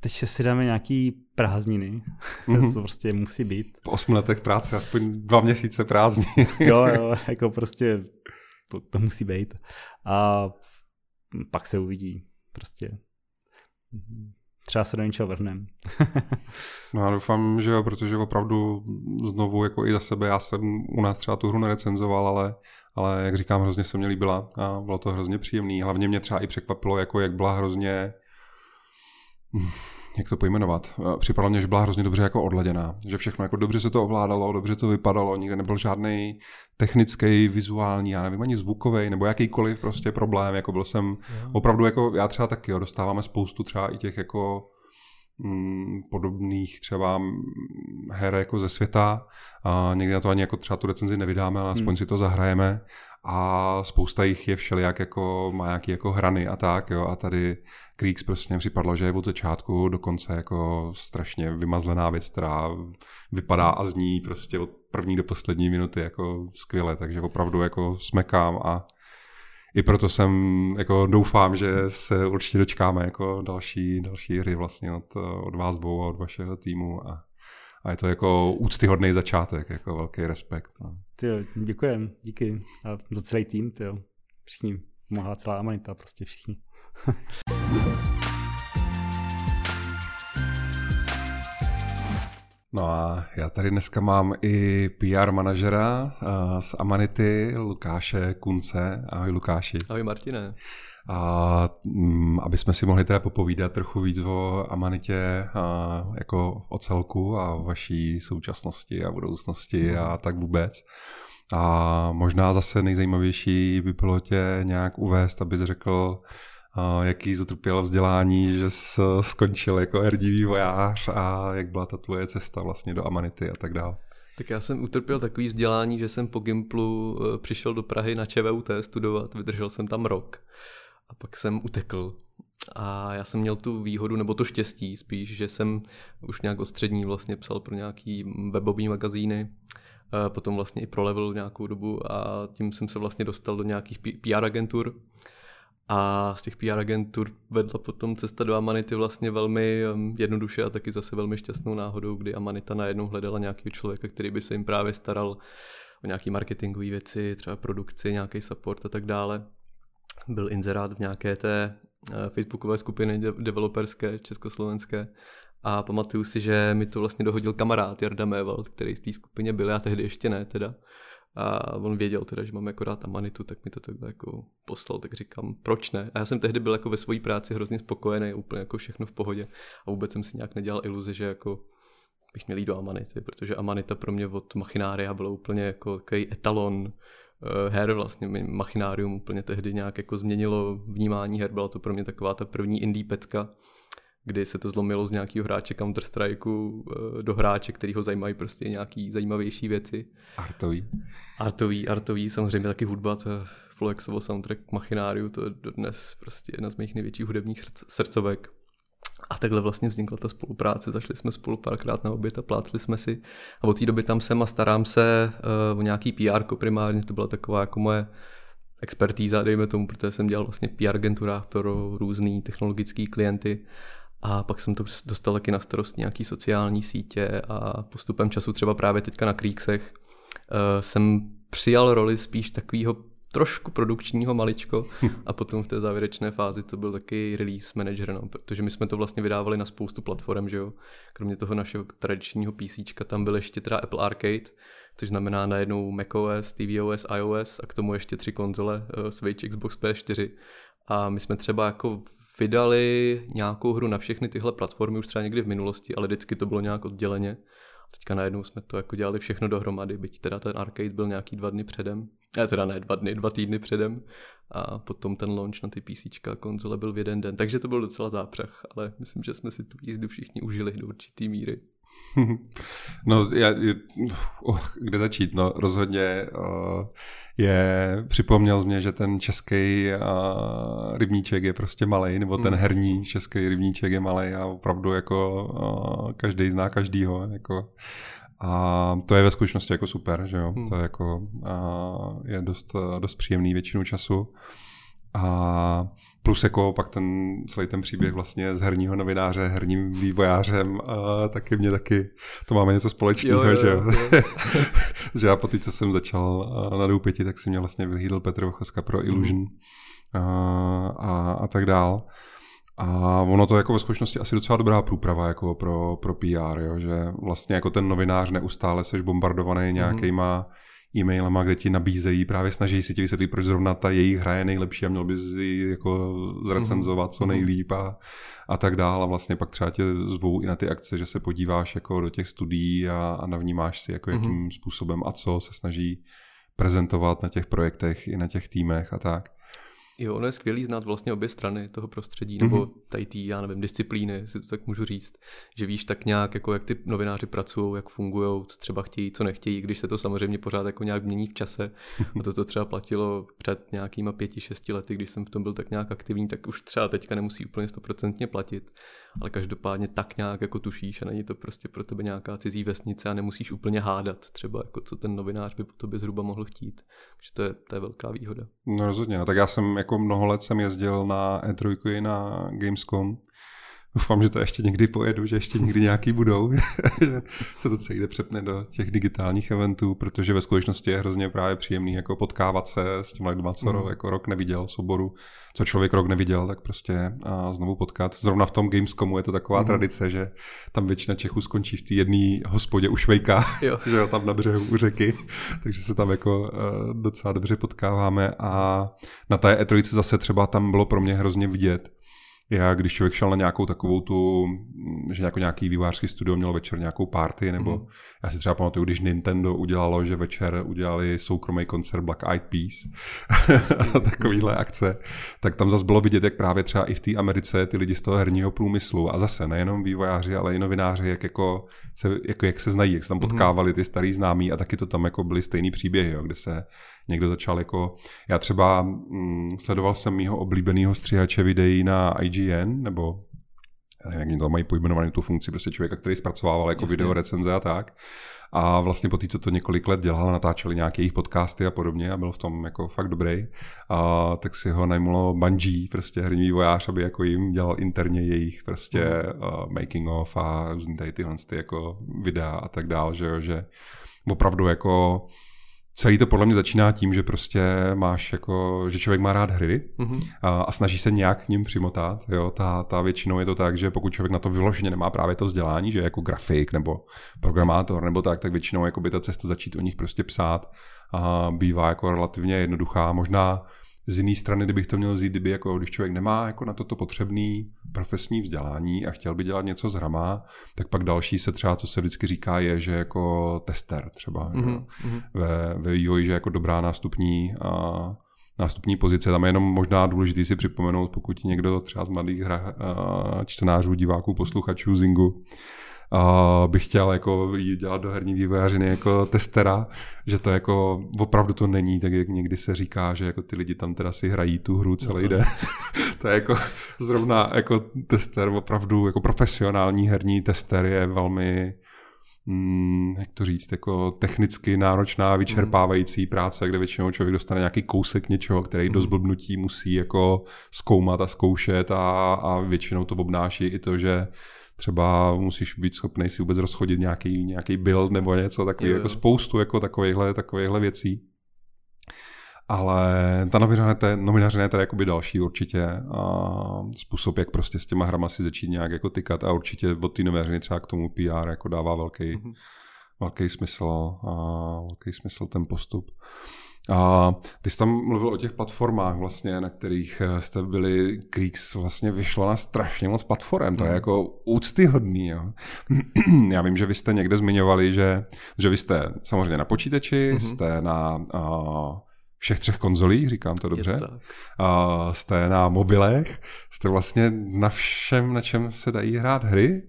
teď se si dáme nějaký prázdniny, mm-hmm. *laughs* to prostě musí být. Po osmi letech práce aspoň dva měsíce prázdní. *laughs* jo, jo, *laughs* jako prostě to, to musí být. A pak se uvidí prostě. třeba se do něčeho vrhneme. no já doufám, že jo, protože opravdu znovu jako i za sebe, já jsem u nás třeba tu hru nerecenzoval, ale, ale jak říkám, hrozně se mě líbila a bylo to hrozně příjemný. Hlavně mě třeba i překvapilo, jako jak byla hrozně *laughs* jak to pojmenovat, připadalo mě, že byla hrozně dobře jako odladěná, že všechno jako dobře se to ovládalo, dobře to vypadalo, nikde nebyl žádný technický, vizuální, já nevím, ani zvukový nebo jakýkoliv prostě problém, jako byl jsem jo. opravdu jako, já třeba taky, jo, dostáváme spoustu třeba i těch jako mm, podobných třeba her jako ze světa a někdy na to ani jako třeba tu recenzi nevydáme, ale aspoň hmm. si to zahrajeme a spousta jich je všelijak jako má nějaký jako hrany a tak, jo, a tady Creeks prostě připadlo, že je od začátku do konce jako strašně vymazlená věc, která vypadá a zní prostě od první do poslední minuty jako skvěle, takže opravdu jako smekám a i proto jsem jako doufám, že se určitě dočkáme jako další, další hry vlastně od, od vás dvou a od vašeho týmu a, a je to jako úctyhodný začátek, jako velký respekt. No. Tyjo, děkujem, díky a za celý tým, tyjo. všichni, mohla celá Amanita, prostě všichni. *laughs* No a já tady dneska mám i PR manažera z Amanity, Lukáše Kunce. Ahoj Lukáši. Ahoj Martine. A mm, aby jsme si mohli teda popovídat trochu víc o Amanitě a jako o celku a o vaší současnosti a budoucnosti mm. a tak vůbec. A možná zase nejzajímavější by bylo tě nějak uvést, abys řekl, jaký zutrpěl vzdělání, že jsi skončil jako herní vývojář a jak byla ta tvoje cesta vlastně do Amanity a tak dále. Tak já jsem utrpěl takový vzdělání, že jsem po Gimplu eh, přišel do Prahy na ČVUT studovat, vydržel jsem tam rok a pak jsem utekl. A já jsem měl tu výhodu, nebo to štěstí spíš, že jsem už nějak od střední vlastně psal pro nějaký webový magazíny, potom vlastně i pro level nějakou dobu a tím jsem se vlastně dostal do nějakých PR agentur a z těch PR agentur vedla potom cesta do Amanity vlastně velmi um, jednoduše a taky zase velmi šťastnou náhodou, kdy Amanita najednou hledala nějakého člověka, který by se jim právě staral o nějaký marketingové věci, třeba produkci, nějaký support a tak dále. Byl inzerát v nějaké té uh, facebookové skupiny developerské československé a pamatuju si, že mi to vlastně dohodil kamarád Jarda Méval, který v té skupině byl, já tehdy ještě ne teda. A on věděl teda, že mám jako rád Amanitu, tak mi to takhle jako poslal, tak říkám, proč ne? A já jsem tehdy byl jako ve své práci hrozně spokojený, úplně jako všechno v pohodě a vůbec jsem si nějak nedělal iluze, že jako bych měl jít do Amanity, protože Amanita pro mě od Machinária bylo úplně jako takový etalon her vlastně, Machinárium úplně tehdy nějak jako změnilo vnímání her, byla to pro mě taková ta první indie pecka, kdy se to zlomilo z nějakého hráče counter strike eh, do hráče, který ho zajímají prostě nějaký zajímavější věci. Artový. Artový, artový, samozřejmě taky hudba, to Fulexovo soundtrack k Machináriu, to je dodnes prostě jedna z mých největších hudebních srdcovek. A takhle vlastně vznikla ta spolupráce, zašli jsme spolu párkrát na oběd a plátli jsme si. A od té doby tam jsem a starám se uh, o nějaký PR primárně, to byla taková jako moje expertíza, dejme tomu, protože jsem dělal vlastně PR agenturách pro různý technologické klienty. A pak jsem to dostal taky na starost nějaký sociální sítě a postupem času třeba právě teďka na Creeksech uh, jsem přijal roli spíš takového trošku produkčního maličko *laughs* a potom v té závěrečné fázi to byl taky release manager, no, protože my jsme to vlastně vydávali na spoustu platform, že jo. Kromě toho našeho tradičního PC tam byl ještě teda Apple Arcade, což znamená najednou macOS, tvOS, iOS a k tomu ještě tři konzole, uh, Switch, Xbox PS4 a my jsme třeba jako vydali nějakou hru na všechny tyhle platformy už třeba někdy v minulosti, ale vždycky to bylo nějak odděleně. Teďka najednou jsme to jako dělali všechno dohromady, byť teda ten arcade byl nějaký dva dny předem, ne teda ne dva dny, dva týdny předem a potom ten launch na ty PC konzole byl v jeden den, takže to byl docela zápřah, ale myslím, že jsme si tu jízdu všichni užili do určitý míry. *laughs* No, já, oh, kde začít? No, rozhodně uh, je, připomněl mě, že ten český uh, rybníček je prostě malý, nebo ten hmm. herní český rybníček je malý a opravdu jako uh, každý zná každýho. Jako, a to je ve skutečnosti jako super, že jo? Hmm. To je jako uh, je dost, dost příjemný většinu času. A Plus jako pak ten celý ten příběh vlastně z herního novináře, herním vývojářem a taky mě taky, to máme něco společného, jo, jo, že jo. *laughs* že já po té, co jsem začal na Doupěti, tak si mě vlastně vyhlídl Petr Vochaska pro Illusion mm. a, a, a tak dál. A ono to jako ve skutečnosti asi docela dobrá průprava jako pro, pro PR, jo? že vlastně jako ten novinář neustále seš bombardovaný mhm. nějakýma mm e-mailama, kde ti nabízejí, právě snaží si ti vysvětlit, proč zrovna ta jejich hra je nejlepší a měl bys ji jako zrecenzovat co mhm. nejlíp a, a tak dále. A vlastně pak třeba tě zvou i na ty akce, že se podíváš jako do těch studií a, a navnímáš si, jako jakým mm-hmm. způsobem a co se snaží prezentovat na těch projektech i na těch týmech a tak. Jo, ono je skvělý znát vlastně obě strany toho prostředí, mm-hmm. nebo tady tý, já nevím, disciplíny, si to tak můžu říct, že víš tak nějak, jako jak ty novináři pracují, jak fungují, co třeba chtějí, co nechtějí, když se to samozřejmě pořád jako nějak mění v čase. *laughs* A to to třeba platilo před nějakýma pěti, šesti lety, když jsem v tom byl tak nějak aktivní, tak už třeba teďka nemusí úplně stoprocentně platit ale každopádně tak nějak jako tušíš a není to prostě pro tebe nějaká cizí vesnice a nemusíš úplně hádat třeba, jako co ten novinář by po tobě zhruba mohl chtít. Takže to je, to je velká výhoda. No rozhodně, no tak já jsem jako mnoho let jsem jezdil na E3 i na Gamescom Doufám, že to ještě někdy pojedu, že ještě někdy nějaký budou, *laughs* že se to jde přepne do těch digitálních eventů, protože ve skutečnosti je hrozně právě příjemný jako potkávat se s těmi lidmi, co mm. jako rok neviděl z oboru, co člověk rok neviděl, tak prostě a znovu potkat. Zrovna v tom Gamescomu je to taková mm. tradice, že tam většina Čechů skončí v té jedné hospodě u Švejka, jo. *laughs* že jo, tam na břehu u řeky, takže se tam jako uh, docela dobře potkáváme a na té E3 zase třeba tam bylo pro mě hrozně vidět, já, když člověk šel na nějakou takovou tu, že jako nějaký vývářský studio měl večer nějakou party, nebo mm. já si třeba pamatuju, když Nintendo udělalo, že večer udělali soukromý koncert Black Eyed Peas, *laughs* takovýhle akce, tak tam zase bylo vidět, jak právě třeba i v té Americe ty lidi z toho herního průmyslu a zase nejenom vývojáři, ale i novináři, jak, jako se, jako jak se znají, jak se tam mhm. potkávali ty starý známí a taky to tam jako byly stejný příběhy, jo, kde se někdo začal jako, já třeba mm, sledoval jsem mýho oblíbeného stříhače videí na IGN, nebo já nevím, jak to mají pojmenovaný tu funkci, prostě člověka, který zpracovával jako Jasně. video recenze a tak. A vlastně po té, co to několik let dělal, natáčeli nějaké jejich podcasty a podobně a byl v tom jako fakt dobrý. A tak si ho najmulo Bungie, prostě herní vývojář, aby jako jim dělal interně jejich prostě uh, making of a různý tady tyhle ty jako videa a tak dál, že jo, že opravdu jako celý to podle mě začíná tím, že prostě máš jako, že člověk má rád hry mm-hmm. a, a snaží se nějak k ním přimotat. Jo? Ta, ta většinou je to tak, že pokud člověk na to vyloženě nemá právě to vzdělání, že jako grafik nebo programátor nebo tak, tak většinou jako by ta cesta začít o nich prostě psát a bývá jako relativně jednoduchá. Možná z jiné strany, kdybych to měl vzít, kdyby jako, když člověk nemá jako na toto potřebný profesní vzdělání a chtěl by dělat něco s hrama, tak pak další se třeba, co se vždycky říká, je, že jako tester třeba mm-hmm. ve, ve vývoji, že jako dobrá nástupní a nástupní pozice. Tam je jenom možná důležité si připomenout, pokud někdo třeba z mladých hra, čtenářů, diváků, posluchačů Zingu uh, bych chtěl jako jít dělat do herní vývojářiny jako testera, že to jako opravdu to není, tak jak někdy se říká, že jako ty lidi tam teda si hrají tu hru celý no den. *laughs* to je jako zrovna jako tester, opravdu jako profesionální herní tester je velmi Hmm, jak to říct, jako technicky náročná, vyčerpávající práce, kde většinou člověk dostane nějaký kousek něčeho, který mm. do zblbnutí musí jako zkoumat a zkoušet a, a většinou to obnáší i to, že třeba musíš být schopný si vůbec rozchodit nějaký, nějaký build nebo něco takový, jako spoustu jako takovýchhle, takovýchhle věcí. Ale ta novinařina je teda jakoby další určitě a způsob, jak prostě s těma hrama si začít nějak jako tykat a určitě od té novinařiny třeba k tomu PR jako dává velký, mm-hmm. velký smysl a velký smysl ten postup. A ty jsi tam mluvil o těch platformách vlastně, na kterých eh, jste byli, Creeks vlastně vyšlo na strašně moc platform, to je mhm. jako úctyhodný. Jo. *clears throat* Já vím, že vy jste někde zmiňovali, že, že vy jste samozřejmě na počítači, mm-hmm. jste na uh, všech třech konzolích, říkám to dobře, to uh, jste na mobilech, jste vlastně na všem, na čem se dají hrát hry.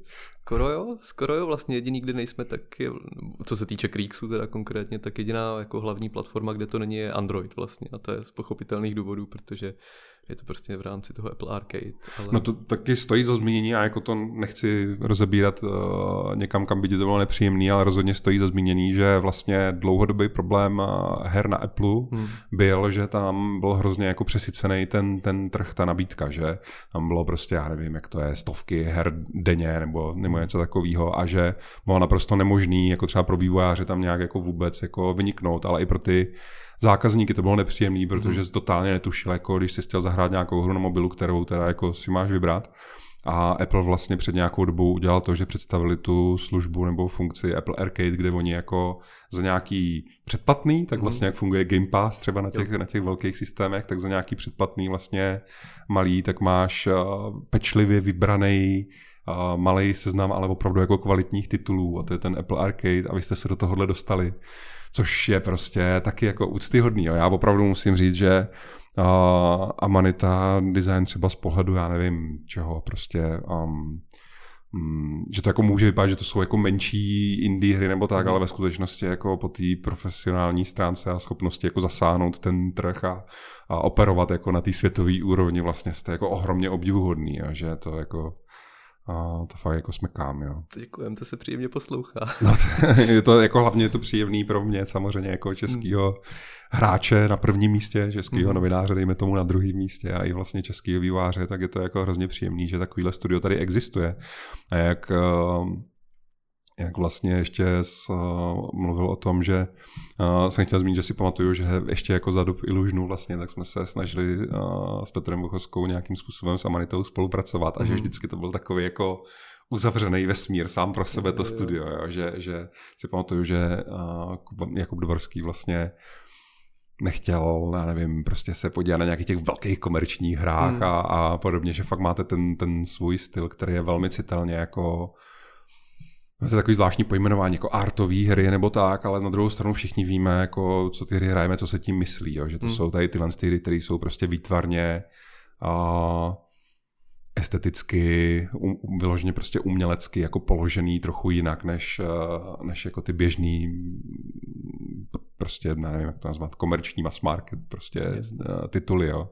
Skoro jo, skoro jo, vlastně jediný, kde nejsme, tak je, co se týče Creeksu teda konkrétně, tak jediná jako hlavní platforma, kde to není, je Android vlastně a to je z pochopitelných důvodů, protože je to prostě v rámci toho Apple Arcade. Ale... No to taky stojí za zmínění a jako to nechci rozebírat uh, někam, kam by ti to bylo nepříjemný, ale rozhodně stojí za zmínění, že vlastně dlouhodobý problém uh, her na Apple hmm. byl, že tam byl hrozně jako přesycený ten, ten trh, ta nabídka, že tam bylo prostě, já nevím, jak to je, stovky her denně nebo, nebo něco takového a že bylo naprosto nemožný, jako třeba pro vývojáře tam nějak jako vůbec jako vyniknout, ale i pro ty zákazníky to bylo nepříjemné, protože mm. totálně netušil, jako když si chtěl zahrát nějakou hru na mobilu, kterou teda jako si máš vybrat. A Apple vlastně před nějakou dobou udělal to, že představili tu službu nebo funkci Apple Arcade, kde oni jako za nějaký předplatný, tak mhm. vlastně jak funguje Game Pass třeba na těch, na těch velkých systémech, tak za nějaký předplatný vlastně malý, tak máš uh, pečlivě vybraný uh, malý seznam, ale opravdu jako kvalitních titulů a to je ten Apple Arcade a vy jste se do tohohle dostali, což je prostě taky jako úctyhodný. Jo. Já opravdu musím říct, že uh, Amanita design třeba z pohledu, já nevím čeho, prostě um, um, že to jako může vypadat, že to jsou jako menší indie hry nebo tak, mm. ale ve skutečnosti jako po té profesionální stránce a schopnosti jako zasáhnout ten trh a, a operovat jako na té světové úrovni vlastně jste jako ohromně obdivuhodný, jo, že to jako a to fakt jako smekám, jo. Děkujem, to se příjemně poslouchá. No, to, *laughs* je to jako hlavně je to příjemný pro mě, samozřejmě jako českýho hmm. hráče na prvním místě, českýho hmm. novináře, dejme tomu na druhém místě a i vlastně českýho výváře, tak je to jako hrozně příjemný, že takovýhle studio tady existuje. A jak uh, jak vlastně ještě s, uh, mluvil o tom, že uh, jsem chtěl zmínit, že si pamatuju, že ještě jako za dob Illusionu vlastně, tak jsme se snažili uh, s Petrem Bochoskou nějakým způsobem s Amanitou spolupracovat a mm. že mhm. vždycky to byl takový jako uzavřený vesmír sám pro sebe to studio, jo, že, že si pamatuju, že uh, Jakub Dvorský vlastně nechtěl, já nevím, prostě se podívat na nějakých těch velkých komerčních hrách mm. a, a podobně, že fakt máte ten, ten svůj styl, který je velmi citelně jako to je takový zvláštní pojmenování, jako artový hry nebo tak, ale na druhou stranu všichni víme, jako, co ty hry hrajeme, co se tím myslí, jo? že to hmm. jsou tady tyhle hry, které jsou prostě výtvarně a esteticky, um, vyloženě prostě umělecky jako položený trochu jinak, než, eh, než jako ty běžný prostě, nevím, jak to nazvat, komerční mass market prostě yes. Eh, tituly, jo.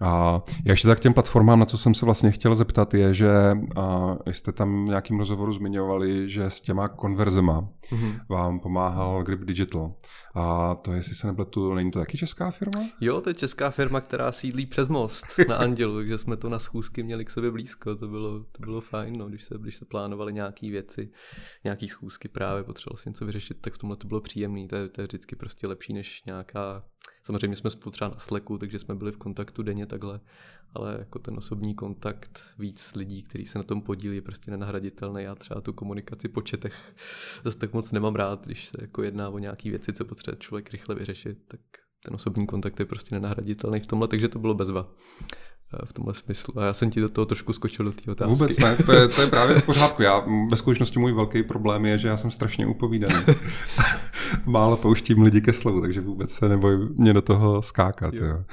A ještě tak těm platformám, na co jsem se vlastně chtěl zeptat, je, že a jste tam v nějakým rozhovoru zmiňovali, že s těma konverzema mm-hmm. vám pomáhal Grip Digital. A to, jestli se nepletu, není to taky česká firma? Jo, to je česká firma, která sídlí přes most *laughs* na Andělu, takže jsme to na schůzky měli k sobě blízko, to bylo, to bylo fajn, no, když se, když se plánovali nějaké věci, nějaký schůzky právě, potřeboval si něco vyřešit, tak v tomhle to bylo příjemné, to je, to je vždycky prostě lepší než nějaká Samozřejmě jsme spolu třeba na Slacku, takže jsme byli v kontaktu denně takhle, ale jako ten osobní kontakt víc lidí, kteří se na tom podílí, je prostě nenahraditelný. Já třeba tu komunikaci po četech zase tak moc nemám rád, když se jako jedná o nějaké věci, co potřebuje člověk rychle vyřešit, tak ten osobní kontakt je prostě nenahraditelný v tomhle, takže to bylo bezva v tomhle smyslu. A já jsem ti do toho trošku skočil do té otázky. Vůbec ne, to je, to je právě v pořádku. Já, ve skutečnosti můj velký problém je, že já jsem strašně upovídaný. *laughs* Málo pouštím lidi ke slovu, takže vůbec se neboj mě do toho skákat. Jo. Jo.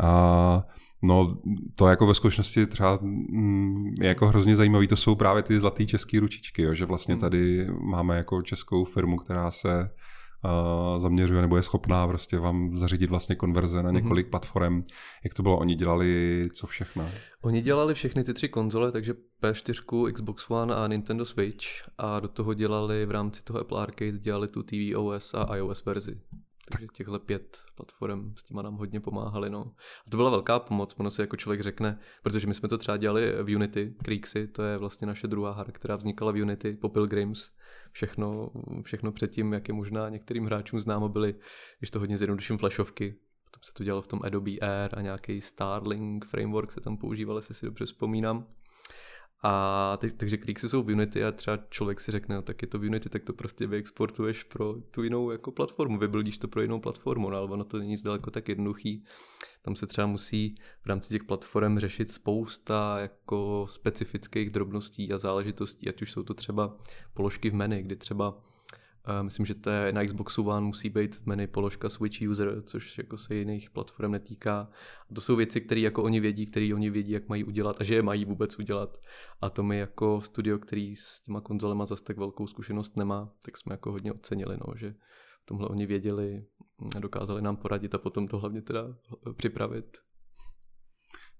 A No, to jako ve skutečnosti třeba mm, je jako hrozně zajímavý, to jsou právě ty zlatý české ručičky, jo, že vlastně hmm. tady máme jako českou firmu, která se zaměřuje nebo je schopná prostě vám zařídit vlastně konverze na mhm. několik mm-hmm. platform. Jak to bylo? Oni dělali co všechno? Oni dělali všechny ty tři konzole, takže P4, Xbox One a Nintendo Switch a do toho dělali v rámci toho Apple Arcade dělali tu tvOS a iOS verzi. Takže těchhle pět platform s těma nám hodně pomáhali. No. A to byla velká pomoc, ono si jako člověk řekne, protože my jsme to třeba dělali v Unity, Creeksy, to je vlastně naše druhá hra, která vznikala v Unity po Pilgrims. Všechno, všechno předtím, jak je možná některým hráčům známo, byly, když to hodně zjednoduším, flashovky. Potom se to dělalo v tom Adobe Air a nějaký Starlink framework se tam používal, jestli si dobře vzpomínám. A ty, takže Creeksy jsou v Unity a třeba člověk si řekne, no, tak je to v Unity, tak to prostě vyexportuješ pro tu jinou jako platformu, vybildíš to pro jinou platformu, no, ale ono to není zdaleko tak jednoduchý. Tam se třeba musí v rámci těch platform řešit spousta jako specifických drobností a záležitostí, ať už jsou to třeba položky v menu, kdy třeba Myslím, že to je na Xboxu One musí být v menu položka Switch User, což jako se jiných platform netýká. A to jsou věci, které jako oni vědí, které oni vědí, jak mají udělat a že je mají vůbec udělat. A to my jako studio, který s těma konzolema zase tak velkou zkušenost nemá, tak jsme jako hodně ocenili, no, že tomhle oni věděli, dokázali nám poradit a potom to hlavně teda připravit.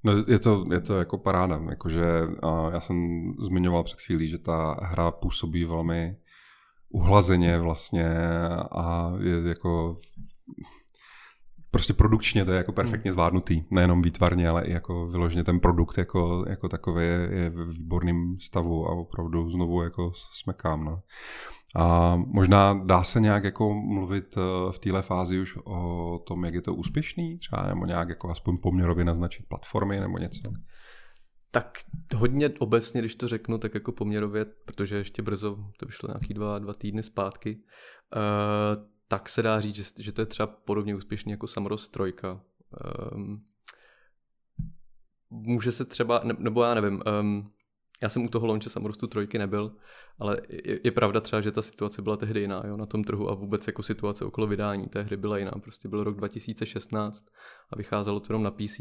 No, je to, je to jako paráda, jakože já jsem zmiňoval před chvílí, že ta hra působí velmi uhlazeně vlastně a je jako prostě produkčně to je jako perfektně zvládnutý, nejenom výtvarně, ale i jako vyloženě ten produkt jako, jako takový je, je v výborném stavu a opravdu znovu jako smekám. No. A možná dá se nějak jako mluvit eh, v téhle fázi už o tom, jak je to úspěšný, třeba nebo nějak jako aspoň poměrově naznačit platformy nebo něco? Tak hodně obecně, když to řeknu, tak jako poměrově, protože ještě brzo, to vyšlo nějaký dva, dva týdny zpátky, uh, tak se dá říct, že, že to je třeba podobně úspěšný jako Samorost trojka. Um, může se třeba, ne, nebo já nevím, um, já jsem u toho launche Samorostu trojky nebyl, ale je, je pravda třeba, že ta situace byla tehdy jiná jo, na tom trhu a vůbec jako situace okolo vydání té hry byla jiná. Prostě byl rok 2016 a vycházelo to jenom na PC.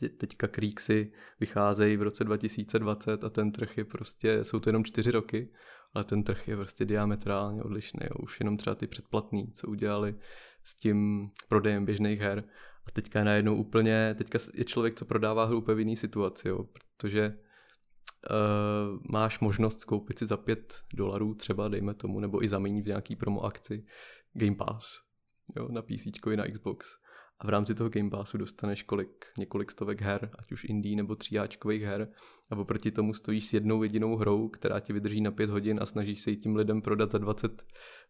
Te, teďka Creeksy vycházejí v roce 2020 a ten trh je prostě, jsou to jenom čtyři roky, ale ten trh je prostě diametrálně odlišný. Jo. Už jenom třeba ty předplatný, co udělali s tím prodejem běžných her. A teďka je najednou úplně, teďka je člověk, co prodává hru úplně v jiný situaci, jo, protože uh, máš možnost koupit si za 5 dolarů třeba, dejme tomu, nebo i zaměnit v nějaký promo akci Game Pass jo, na PC i na Xbox. A v rámci toho Game Passu dostaneš kolik, několik stovek her, ať už indie nebo tříáčkových her. A oproti tomu stojíš s jednou jedinou hrou, která ti vydrží na 5 hodin a snažíš se ji tím lidem prodat za 20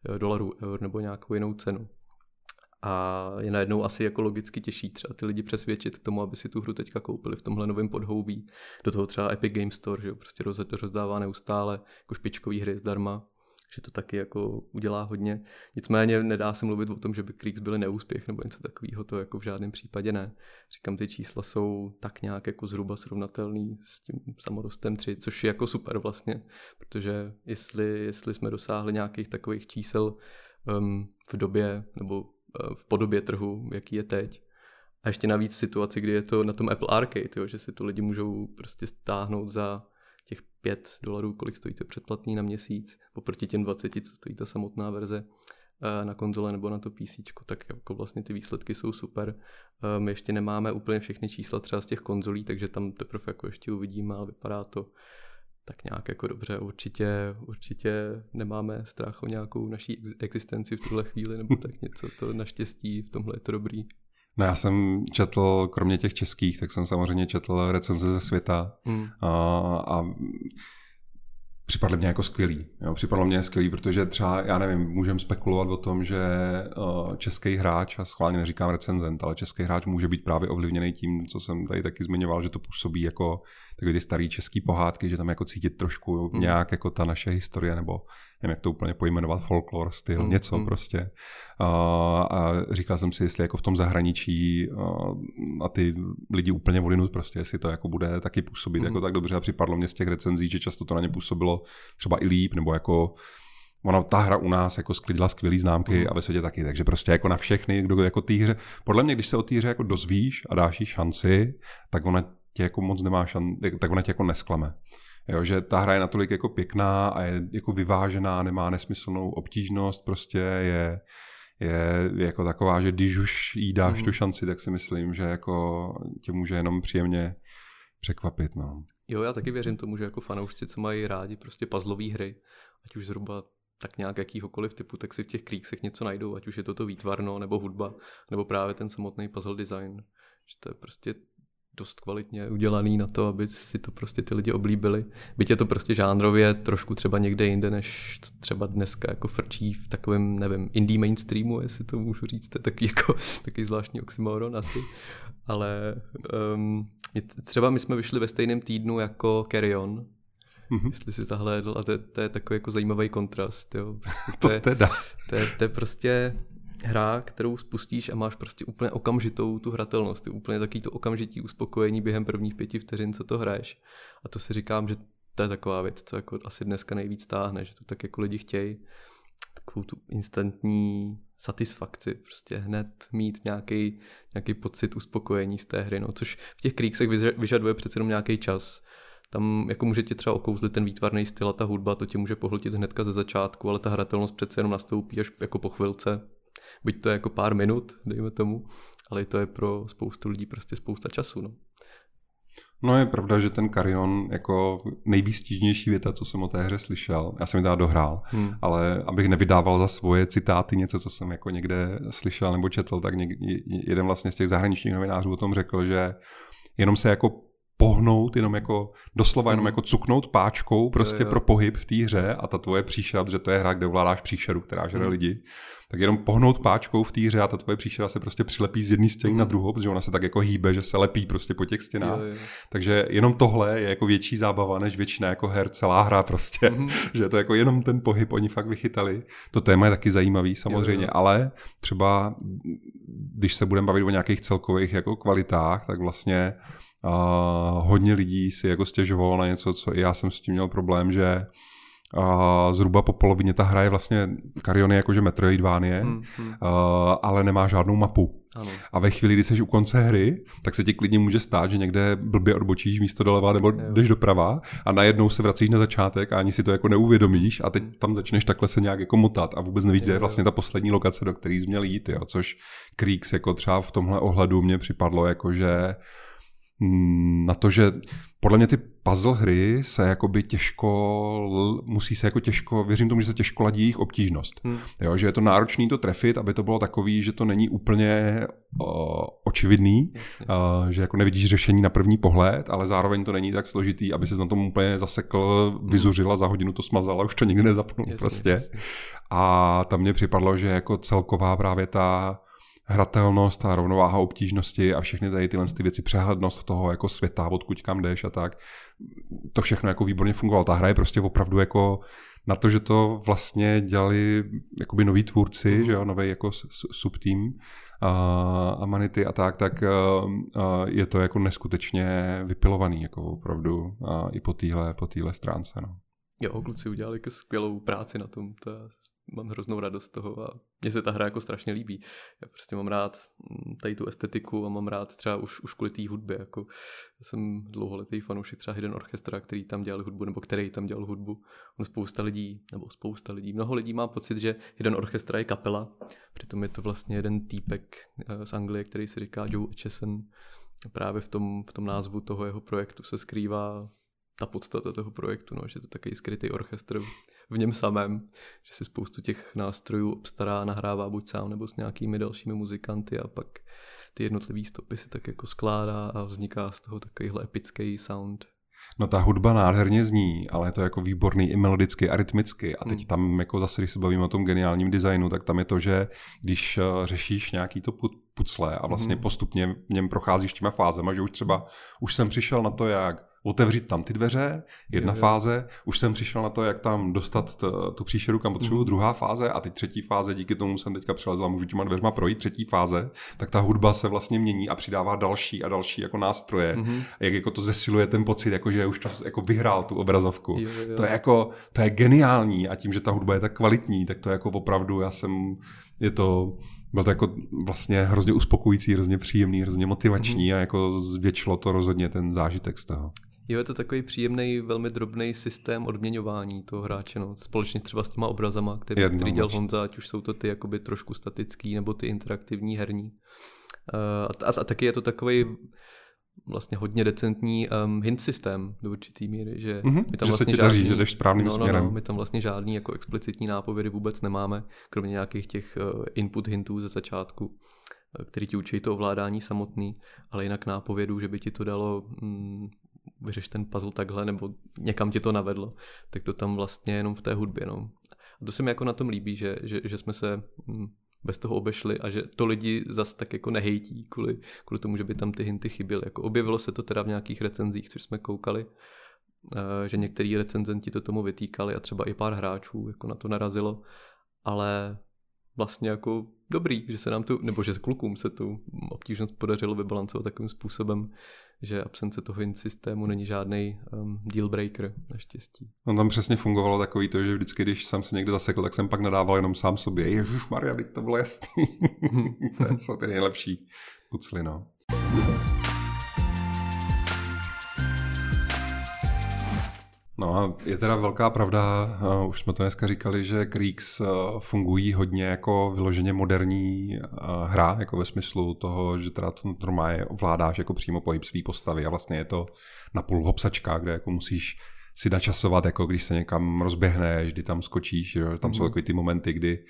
eh, dolarů, eur nebo nějakou jinou cenu. A je najednou asi jako logicky těžší třeba ty lidi přesvědčit k tomu, aby si tu hru teďka koupili v tomhle novém podhoubí. Do toho třeba Epic Game Store, že jo, prostě roz, rozdává neustále jako špičkový hry zdarma, že to taky jako udělá hodně. Nicméně nedá se mluvit o tom, že by Creeks byly neúspěch nebo něco takového, to jako v žádném případě ne. Říkám, ty čísla jsou tak nějak jako zhruba srovnatelný s tím samorostem 3, což je jako super vlastně, protože jestli, jestli jsme dosáhli nějakých takových čísel um, v době nebo v podobě trhu, jaký je teď. A ještě navíc v situaci, kdy je to na tom Apple Arcade, jo, že si to lidi můžou prostě stáhnout za 5 dolarů, kolik stojí to předplatný na měsíc, oproti těm 20, co stojí ta samotná verze eh, na konzole nebo na to PC, tak jako vlastně ty výsledky jsou super. Eh, my ještě nemáme úplně všechny čísla třeba z těch konzolí, takže tam teprve jako ještě uvidíme, ale vypadá to tak nějak jako dobře, určitě, určitě nemáme strach o nějakou naší existenci v tuhle chvíli, nebo tak něco, to naštěstí v tomhle je to dobrý. No já jsem četl, kromě těch českých, tak jsem samozřejmě četl recenze ze světa hmm. a, a připadly mě jako skvělý. Jo, připadlo mě skvělý, protože třeba, já nevím, můžeme spekulovat o tom, že uh, český hráč, a schválně neříkám recenzent, ale český hráč může být právě ovlivněný tím, co jsem tady taky zmiňoval, že to působí jako takové ty staré české pohádky, že tam jako cítit trošku mm. nějak jako ta naše historie, nebo nevím, jak to úplně pojmenovat, folklor, styl, mm. něco mm. prostě. A, a říkal jsem si, jestli jako v tom zahraničí a, a ty lidi úplně volinut prostě, jestli to jako bude taky působit mm. jako tak dobře a připadlo mě z těch recenzí, že často to na ně působilo třeba i líp, nebo jako Ona, ta hra u nás jako sklidila skvělé známky mm. a ve světě taky, takže prostě jako na všechny, kdo jako té hře, podle mě, když se o té hře jako dozvíš a dáš jí šanci, tak ona tě jako moc nemá šan, tak ona tě jako nesklame. Jo, že ta hra je natolik jako pěkná a je jako vyvážená, nemá nesmyslnou obtížnost, prostě je, je, je jako taková, že když už jí dáš mm. tu šanci, tak si myslím, že jako tě může jenom příjemně překvapit. No. Jo, já taky věřím tomu, že jako fanoušci, co mají rádi prostě puzzlové hry, ať už zhruba tak nějak jakýhokoliv typu, tak si v těch kríksech něco najdou, ať už je to to výtvarno, nebo hudba, nebo právě ten samotný puzzle design. Že to je prostě dost kvalitně udělaný na to, aby si to prostě ty lidi oblíbili. Byť je to prostě žánrově trošku třeba někde jinde, než třeba dneska jako frčí v takovém, nevím, indie mainstreamu, jestli to můžu říct, to je takový jako *laughs* takový zvláštní oxymoron asi. Ale um, třeba my jsme vyšli ve stejném týdnu jako Carry On, Mm-hmm. Jestli si zahlédl a to, to je takový jako zajímavý kontrast. Jo. Prostě *laughs* to, to, je, teda. To je, to je prostě hra, kterou spustíš a máš prostě úplně okamžitou tu hratelnost, ty úplně takový to okamžitý uspokojení během prvních pěti vteřin, co to hraješ. A to si říkám, že to je taková věc, co jako asi dneska nejvíc táhne, že to tak jako lidi chtějí takovou tu instantní satisfakci, prostě hned mít nějaký, nějaký pocit uspokojení z té hry, no, což v těch kríksech vyžaduje přece jenom nějaký čas. Tam jako může tě třeba okouzlit ten výtvarný styl a ta hudba, to tě může pohltit hnedka ze začátku, ale ta hratelnost přece jenom nastoupí až jako po chvilce, byť to je jako pár minut, dejme tomu, ale to je pro spoustu lidí prostě spousta času. No. No je pravda, že ten Karion jako nejvýstižnější věta, co jsem o té hře slyšel, já jsem ji teda dohrál, hmm. ale abych nevydával za svoje citáty něco, co jsem jako někde slyšel nebo četl, tak něk, jeden vlastně z těch zahraničních novinářů o tom řekl, že jenom se jako pohnout, jenom jako doslova jenom hmm. jako cuknout páčkou prostě jo, jo. pro pohyb v té hře a ta tvoje příšera, protože to je hra, kde ovládáš příšeru, která žere hmm. lidi, tak jenom pohnout páčkou v té hře a ta tvoje příšera se prostě přilepí z jedné stěny na druhou, protože ona se tak jako hýbe, že se lepí prostě po těch stěnách. Jo, jo. Takže jenom tohle je jako větší zábava než většina jako her, celá hra prostě, mm. *laughs* že to jako jenom ten pohyb oni fakt vychytali. To téma je taky zajímavý samozřejmě, jo, jo. ale třeba když se budeme bavit o nějakých celkových jako kvalitách, tak vlastně uh, hodně lidí si jako stěžovalo na něco, co i já jsem s tím měl problém, že a zhruba po polovině ta hra je vlastně Karion je jakože Metroidvanie, hmm, hmm. Uh, ale nemá žádnou mapu. Ano. A ve chvíli, kdy jsi u konce hry, tak se ti klidně může stát, že někde blbě odbočíš místo doleva nebo jo. jdeš doprava a najednou se vracíš na začátek a ani si to jako neuvědomíš a teď tam začneš takhle se nějak jako motat a vůbec nevíš, kde je vlastně ta poslední lokace, do které jsi měl jít, jo? což Creeks jako třeba v tomhle ohledu mě připadlo jako, že na to, že podle mě ty puzzle hry se jakoby těžko, musí se jako těžko, věřím tomu, že se těžko ladí jejich obtížnost. Hmm. Jo, že je to náročný to trefit, aby to bylo takový, že to není úplně uh, očividný, uh, že jako nevidíš řešení na první pohled, ale zároveň to není tak složitý, aby se na tom úplně zasekl, hmm. vyzuřila, za hodinu to smazala, už to nikdy nezapnul jasně, prostě. Jasně. A tam mě připadlo, že jako celková právě ta hratelnost a rovnováha obtížnosti a všechny tady tyhle ty věci, přehlednost toho jako světa, odkud kam jdeš a tak, to všechno jako výborně fungovalo. Ta hra je prostě opravdu jako na to, že to vlastně dělali jakoby noví tvůrci, mm. že jo, nový jako subtým a Amanity a tak, tak je to jako neskutečně vypilovaný, jako opravdu i po téhle po stránce. No. Jo, kluci udělali jako skvělou práci na tom, to mám hroznou radost z toho a mně se ta hra jako strašně líbí. Já prostě mám rád mm, tady tu estetiku a mám rád třeba už, už kvůli té hudbě. Jako, já jsem dlouholetý fanoušek třeba Hidden Orchestra, který tam dělal hudbu, nebo který tam dělal hudbu. On spousta lidí, nebo spousta lidí, mnoho lidí má pocit, že Hidden Orchestra je kapela, přitom je to vlastně jeden týpek eh, z Anglie, který se říká Joe Etchison. Právě v tom, v tom názvu toho jeho projektu se skrývá ta podstata toho projektu, no, že to je takový skrytý orchestr v něm samém, že si spoustu těch nástrojů obstará, nahrává buď sám nebo s nějakými dalšími muzikanty a pak ty jednotlivé stopy si tak jako skládá a vzniká z toho takovýhle epický sound. No ta hudba nádherně zní, ale je to jako výborný i melodicky a rytmicky. A teď hmm. tam jako zase, když se bavíme o tom geniálním designu, tak tam je to, že když eh, řešíš nějaký to pucle a vlastně hmm. postupně v něm procházíš těma fázema, že už třeba už jsem přišel na to, jak otevřít tam ty dveře, jedna je, fáze, už jsem přišel na to, jak tam dostat t, tu příšeru, kam potřebuju, mm. druhá fáze a teď třetí fáze, díky tomu jsem teďka přelezl a můžu těma dveřma projít, třetí fáze, tak ta hudba se vlastně mění a přidává další a další jako nástroje, mm. jak jako to zesiluje ten pocit, jako že už to jako vyhrál tu obrazovku. Jo, jo. To je jako, to je geniální a tím, že ta hudba je tak kvalitní, tak to je jako opravdu, já jsem, je to, byl to jako vlastně hrozně uspokojící, hrozně příjemný, hrozně motivační mm. a jako zvětšilo to rozhodně ten zážitek z toho. Jo, je to takový příjemný, velmi drobný systém odměňování toho hráče, no. společně třeba s těma obrazama, který, Jedno, který dělal Honza, ať už jsou to ty jakoby trošku statický, nebo ty interaktivní herní. Uh, a, a, a taky je to takový vlastně hodně decentní um, hint systém do určitý míry, že mm-hmm, my tam že vlastně se žádný, daří, že jdeš správným no, no, směrem. No, my tam vlastně žádný jako explicitní nápovědy vůbec nemáme, kromě nějakých těch uh, input hintů ze začátku, uh, který ti učí to ovládání samotný, ale jinak nápovědu, že by ti to dalo mm, vyřeš ten puzzle takhle, nebo někam ti to navedlo, tak to tam vlastně jenom v té hudbě. No. A to se mi jako na tom líbí, že, že, že jsme se hm, bez toho obešli a že to lidi zas tak jako nehejtí kvůli, kvůli tomu, že by tam ty hinty chyběly. Jako objevilo se to teda v nějakých recenzích, což jsme koukali, eh, že některý recenzenti to tomu vytýkali a třeba i pár hráčů jako na to narazilo, ale vlastně jako dobrý, že se nám tu, nebo že s klukům se tu obtížnost podařilo vybalancovat takovým způsobem, že absence toho in systému není žádný um, deal breaker, naštěstí. No tam přesně fungovalo takový to, že vždycky, když jsem se někde zasekl, tak jsem pak nadával jenom sám sobě. Ježíš Maria, teď to bylo jasný. *laughs* to jsou ty nejlepší pucly, no. No a je teda velká pravda, uh, už jsme to dneska říkali, že Creeks uh, fungují hodně jako vyloženě moderní uh, hra, jako ve smyslu toho, že teda to normálně ovládáš jako přímo pohyb svý postavy a vlastně je to napůl hopsačka, kde jako musíš si načasovat, jako když se někam rozběhneš, kdy tam skočíš, že? tam mm. jsou mhm. takový ty momenty, kdy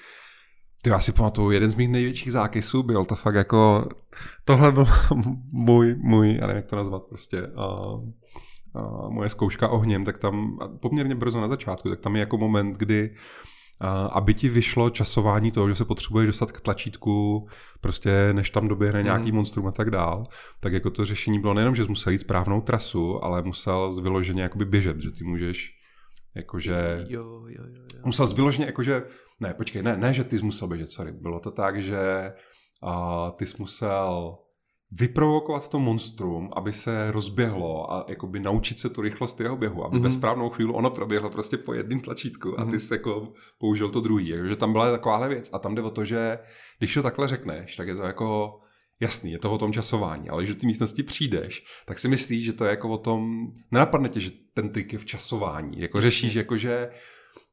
ty já si pamatuju, jeden z mých největších zákysů byl to fakt jako, tohle byl *laughs* můj, můj, já nevím, jak to nazvat prostě, uh, moje zkouška ohněm, tak tam poměrně brzo na začátku, tak tam je jako moment, kdy aby ti vyšlo časování toho, že se potřebuješ dostat k tlačítku, prostě než tam doběhne nějaký mm. monstrum a tak dál, tak jako to řešení bylo nejenom, že jsi musel jít správnou trasu, ale musel z vyloženě jakoby běžet, že ty můžeš jakože... Jo, jo, jo, jo. Musel vyloženě jakože... Ne, počkej, ne, ne, že ty jsi musel běžet, sorry. Bylo to tak, že uh, ty jsi musel vyprovokovat to monstrum, aby se rozběhlo a jakoby naučit se tu rychlost jeho běhu, aby mm-hmm. ve správnou chvíli ono proběhlo prostě po jedním tlačítku mm-hmm. a ty mhm. jsi jako použil to druhý. že tam byla takováhle věc a tam jde o to, že když to takhle řekneš, tak je to jako jasný, je to o tom časování, ale když do té místnosti přijdeš, tak si myslíš, že to je jako o tom, nenapadne tě, že ten trik je v časování, jako řešíš, jako že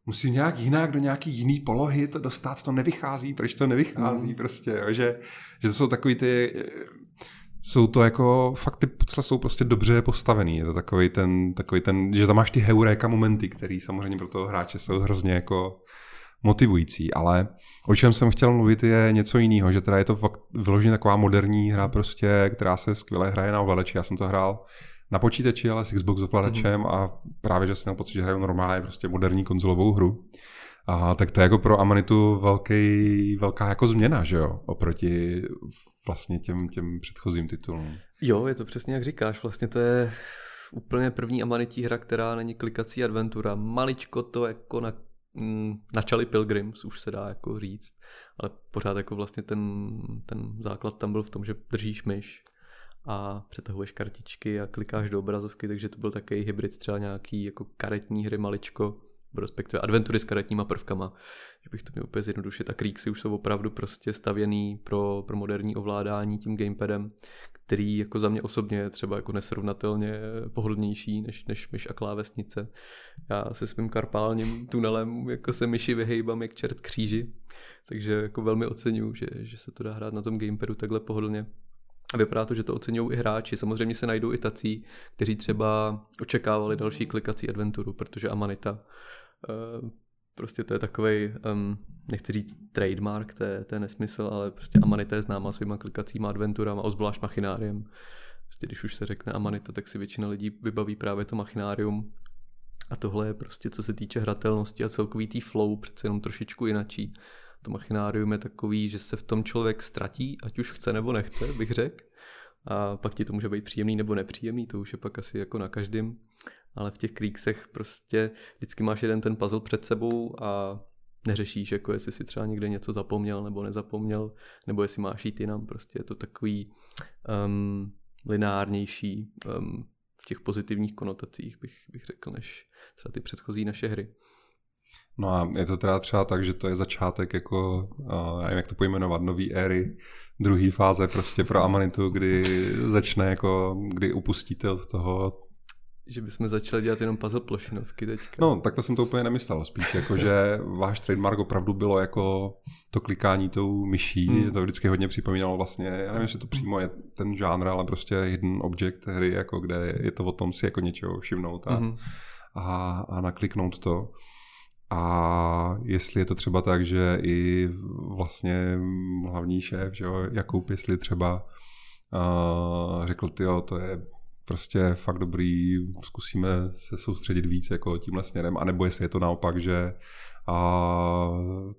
musím nějak jinak do nějaký jiný polohy to dostat, to nevychází, proč to nevychází mm. prostě, jo? Že, že to jsou takový ty, jsou to jako, fakt ty pucle jsou prostě dobře postavený, je to takový ten, takový ten, že tam máš ty heuréka momenty, který samozřejmě pro toho hráče jsou hrozně jako motivující, ale o čem jsem chtěl mluvit je něco jiného, že teda je to fakt vyloženě taková moderní hra prostě, která se skvěle hraje na ovladači, já jsem to hrál na počítači, ale s Xbox ovladačem mm-hmm. a právě, že jsem měl pocit, že hraju normálně prostě moderní konzolovou hru. A tak to je jako pro Amanitu velký, velká jako změna, že jo, oproti vlastně těm, těm předchozím titulům. Jo, je to přesně jak říkáš, vlastně to je úplně první Amanití hra, která není klikací adventura. Maličko to jako na, mm, načali Pilgrims, už se dá jako říct, ale pořád jako vlastně ten, ten základ tam byl v tom, že držíš myš a přetahuješ kartičky a klikáš do obrazovky, takže to byl takový hybrid třeba nějaký jako karetní hry maličko, respektive adventury s karetníma prvkama, že bych to měl úplně zjednodušit. A Creeksy už jsou opravdu prostě stavěný pro, pro moderní ovládání tím gamepadem, který jako za mě osobně je třeba jako nesrovnatelně pohodlnější než, než myš a klávesnice. Já se svým karpálním tunelem jako se myši vyhejbám jak čert kříži, takže jako velmi oceňuju, že, že se to dá hrát na tom gamepadu takhle pohodlně. A vypadá to, že to oceňují i hráči. Samozřejmě se najdou i tací, kteří třeba očekávali další klikací adventuru, protože Amanita prostě to je takový, um, nechci říct trademark, to je, to je nesmysl, ale prostě Amanita je známá svýma klikacíma adventurama, ozvlášť machináriem. Prostě když už se řekne Amanita, tak si většina lidí vybaví právě to machinárium. A tohle je prostě, co se týče hratelnosti a celkový tý flow, přece jenom trošičku jinačí to machinárium je takový, že se v tom člověk ztratí, ať už chce nebo nechce, bych řekl. A pak ti to může být příjemný nebo nepříjemný, to už je pak asi jako na každém. Ale v těch kríksech prostě vždycky máš jeden ten puzzle před sebou a neřešíš, jako jestli si třeba někde něco zapomněl nebo nezapomněl, nebo jestli máš jít jinam, prostě je to takový um, lineárnější um, v těch pozitivních konotacích, bych, bych řekl, než třeba ty předchozí naše hry. No a je to teda třeba tak, že to je začátek jako, uh, nevím jak to pojmenovat, nový éry, druhý fáze prostě pro Amanitu, kdy začne jako, kdy upustíte od toho že bychom začali dělat jenom puzzle plošinovky teďka. No, takhle jsem to úplně nemyslel. Spíš jako, že váš trademark opravdu bylo jako to klikání tou myší. Hmm. To vždycky hodně připomínalo vlastně, já nevím, jestli to přímo je ten žánr, ale prostě hidden object hry, jako kde je to o tom si jako něčeho všimnout a, hmm. a, a nakliknout to. A jestli je to třeba tak, že i vlastně hlavní šéf, že jo, Jakub, jestli třeba uh, řekl, jo, to je prostě fakt dobrý, zkusíme se soustředit víc jako tímhle směrem, anebo jestli je to naopak, že a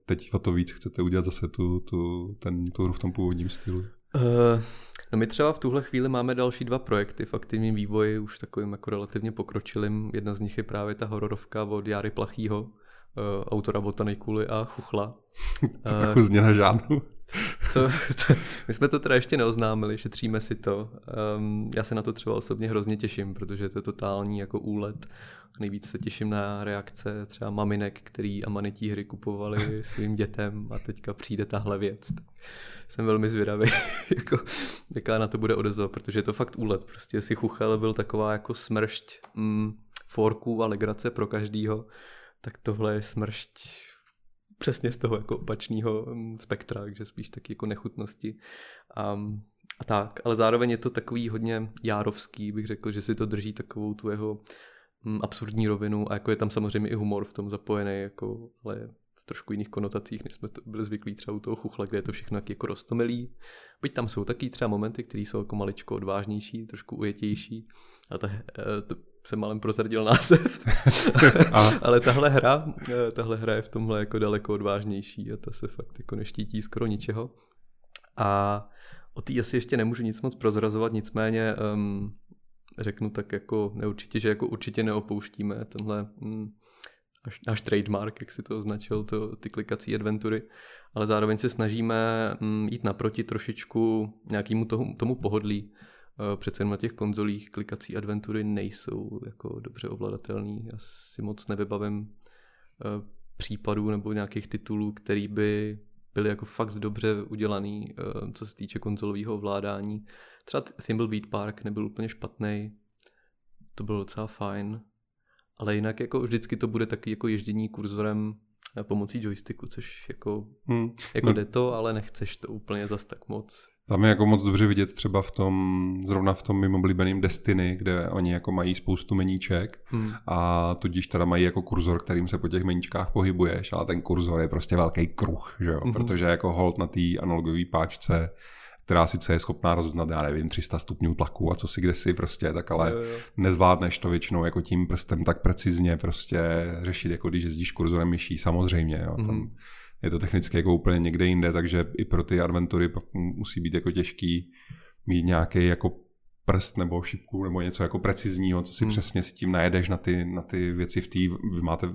teď o to víc chcete udělat zase tu, tu, ten, tu hru v tom původním stylu. Uh, no my třeba v tuhle chvíli máme další dva projekty v aktivním vývoji, už takovým jako relativně pokročilým. Jedna z nich je právě ta hororovka od Jary Plachýho, autora Botanikuly a Chuchla. *laughs* to uh, trochu změna žádnou. to, to, my jsme to teda ještě neoznámili, šetříme si to. Um, já se na to třeba osobně hrozně těším, protože to je totální jako úlet. Nejvíc se těším na reakce třeba maminek, který amanití hry kupovali *laughs* svým dětem a teďka přijde tahle věc. Jsem velmi zvědavý, *laughs* jako, jaká na to bude odezva, protože je to fakt úlet. Prostě si Chuchel byl taková jako smršť mm, forků a legrace pro každýho, tak tohle je smršť přesně z toho jako opačného mm, spektra, takže spíš taky jako nechutnosti. A, a tak, ale zároveň je to takový hodně járovský, bych řekl, že si to drží takovou tu jeho mm, absurdní rovinu a jako je tam samozřejmě i humor v tom zapojený, jako, ale v trošku jiných konotacích, než jsme to byli zvyklí třeba u toho chuchla, kde je to všechno jako rostomilý. Byť tam jsou taky třeba momenty, které jsou jako maličko odvážnější, trošku ujetější. A ta, eh, to jsem malem prozradil název. *laughs* *laughs* Ale tahle hra, eh, tahle hra je v tomhle jako daleko odvážnější a ta se fakt jako neštítí skoro ničeho. A o té asi ještě nemůžu nic moc prozrazovat, nicméně um, řeknu tak jako neurčitě, že jako určitě neopouštíme tenhle um, až, až trademark, jak si to označil, to, ty klikací adventury, ale zároveň se snažíme um, jít naproti trošičku nějakému tomu, tomu pohodlí. Uh, přece jen na těch konzolích klikací adventury nejsou jako dobře ovladatelný. Já si moc nevybavím uh, případů nebo nějakých titulů, který by byly jako fakt dobře udělaný, uh, co se týče konzolového ovládání. Třeba Thimbleweed Park nebyl úplně špatný, to bylo docela fajn, ale jinak jako vždycky to bude taky jako ježdění kurzorem eh, pomocí joysticku, což jako, hmm. jako no. jde to, ale nechceš to úplně zas tak moc. Tam je jako moc dobře vidět třeba v tom, zrovna v tom mým oblíbeným Destiny, kde oni jako mají spoustu meníček hmm. a tudíž teda mají jako kurzor, kterým se po těch meníčkách pohybuješ, ale ten kurzor je prostě velký kruh, že jo? Hmm. protože jako hold na té analogové páčce která sice je schopná rozeznat, já nevím, 300 stupňů tlaku a co si kde si prostě, tak ale jo, jo. nezvládneš to většinou jako tím prstem tak precizně prostě řešit, jako když jezdíš kurzorem myší, samozřejmě, jo, mm. tam mhm. Je to technicky jako úplně někde jinde, takže i pro ty adventury musí být jako těžký mít nějaký jako prst nebo šipku nebo něco jako precizního, co si hmm. přesně s tím najedeš na ty, na ty věci v té, vy máte,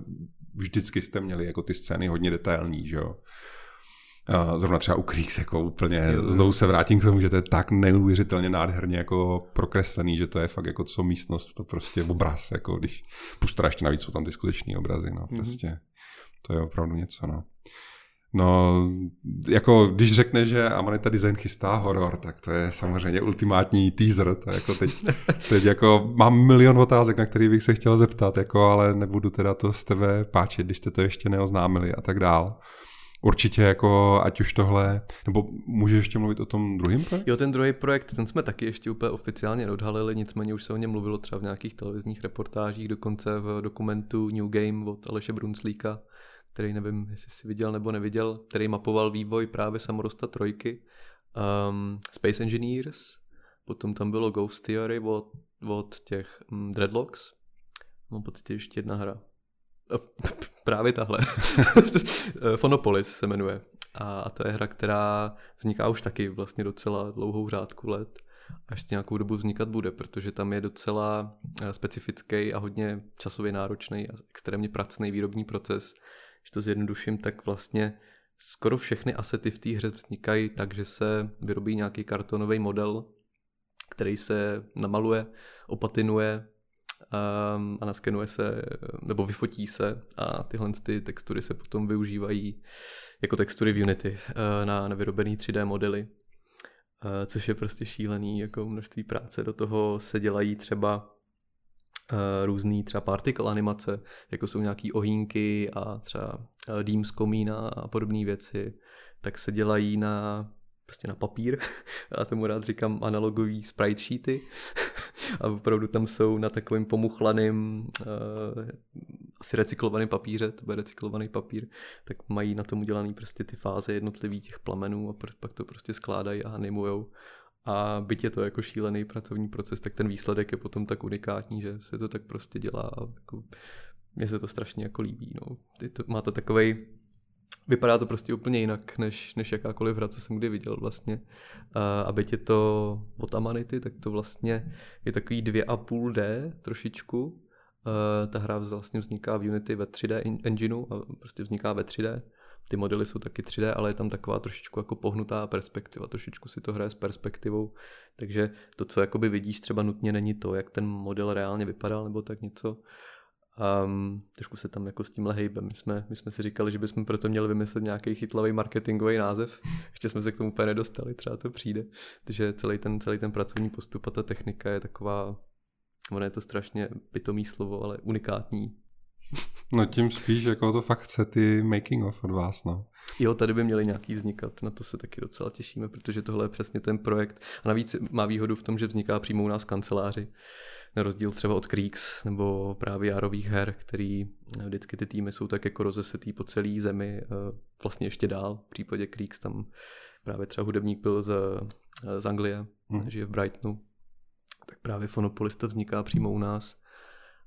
vždycky jste měli jako ty scény hodně detailní, že jo. Zrovna třeba u Kriegs jako úplně, znovu se vrátím k tomu, že to je tak neuvěřitelně nádherně jako prokreslený, že to je fakt jako co místnost, to prostě obraz, jako když pustra ještě navíc jsou tam ty skutečné obrazy, no mhm. prostě. Mm-hmm. To je opravdu něco, no. No, jako když řekne, že Amanita Design chystá horor, tak to je samozřejmě ultimátní teaser. To jako teď, teď jako mám milion otázek, na který bych se chtěl zeptat, jako, ale nebudu teda to z tebe páčit, když jste to ještě neoznámili a tak dál. Určitě jako, ať už tohle, nebo můžeš ještě mluvit o tom druhém projektu? Jo, ten druhý projekt, ten jsme taky ještě úplně oficiálně neodhalili, nicméně už se o něm mluvilo třeba v nějakých televizních reportážích, dokonce v dokumentu New Game od Aleše Brunslíka, který nevím, jestli jsi viděl nebo neviděl, který mapoval vývoj právě samorosta trojky, um, Space Engineers, potom tam bylo Ghost Theory od, od těch um, Dreadlocks, mám pocit, ještě jedna hra, *laughs* Právě tahle. *laughs* Fonopolis se jmenuje. A to je hra, která vzniká už taky vlastně docela dlouhou řádku let a ještě nějakou dobu vznikat bude, protože tam je docela eh, specifický a hodně časově náročný a extrémně pracný výrobní proces. Když to zjednoduším, tak vlastně skoro všechny asety v té hře vznikají tak, že se vyrobí nějaký kartonový model, který se namaluje, opatinuje, um, a naskenuje se, nebo vyfotí se a tyhle ty textury se potom využívají jako textury v Unity uh, na, na vyrobený 3D modely, uh, což je prostě šílený jako množství práce. Do toho se dělají třeba různý třeba particle animace, jako jsou nějaký ohýnky a třeba uh, dým z komína a podobné věci, tak se dělají na prostě na papír. *laughs* Já tomu rád říkám analogový sprite sheety. *laughs* a opravdu tam jsou na takovým pomuchlaným, uh, asi recyklovaným papíře, to bude recyklovaný papír, tak mají na tom udělaný prostě ty fáze jednotlivých těch plamenů a pak to prostě skládají a animujou. A byť je to jako šílený pracovní proces, tak ten výsledek je potom tak unikátní, že se to tak prostě dělá a jako, mně se to strašně jako líbí. No. To, má to takovej vypadá to prostě úplně jinak, než, než jakákoliv hra, co jsem kdy viděl vlastně. A byť je to od Amanity, tak to vlastně je takový 2,5D trošičku. Ta hra vlastně vzniká v Unity ve 3D engineu a prostě vzniká ve 3D. Ty modely jsou taky 3D, ale je tam taková trošičku jako pohnutá perspektiva, trošičku si to hraje s perspektivou, takže to, co jakoby vidíš, třeba nutně není to, jak ten model reálně vypadal, nebo tak něco, Um, trošku se tam jako s tímhle hejbem. My jsme, my jsme si říkali, že bychom proto měli vymyslet nějaký chytlavý marketingový název. *laughs* Ještě jsme se k tomu úplně nedostali, třeba to přijde. Takže celý ten, celý ten pracovní postup a ta technika je taková ono je to strašně pitomý slovo, ale unikátní. No tím spíš, jako to fakt chce ty making of od vás, no. Jo, tady by měly nějaký vznikat, na to se taky docela těšíme, protože tohle je přesně ten projekt. A navíc má výhodu v tom, že vzniká přímo u nás v kanceláři, na rozdíl třeba od Creeks nebo právě Járových her, který vždycky ty týmy jsou tak jako rozesetý po celé zemi, vlastně ještě dál. V případě Creeks tam právě třeba hudebník byl z, z Anglie, hmm. žije v Brightonu, tak právě Fonopolis to vzniká přímo u nás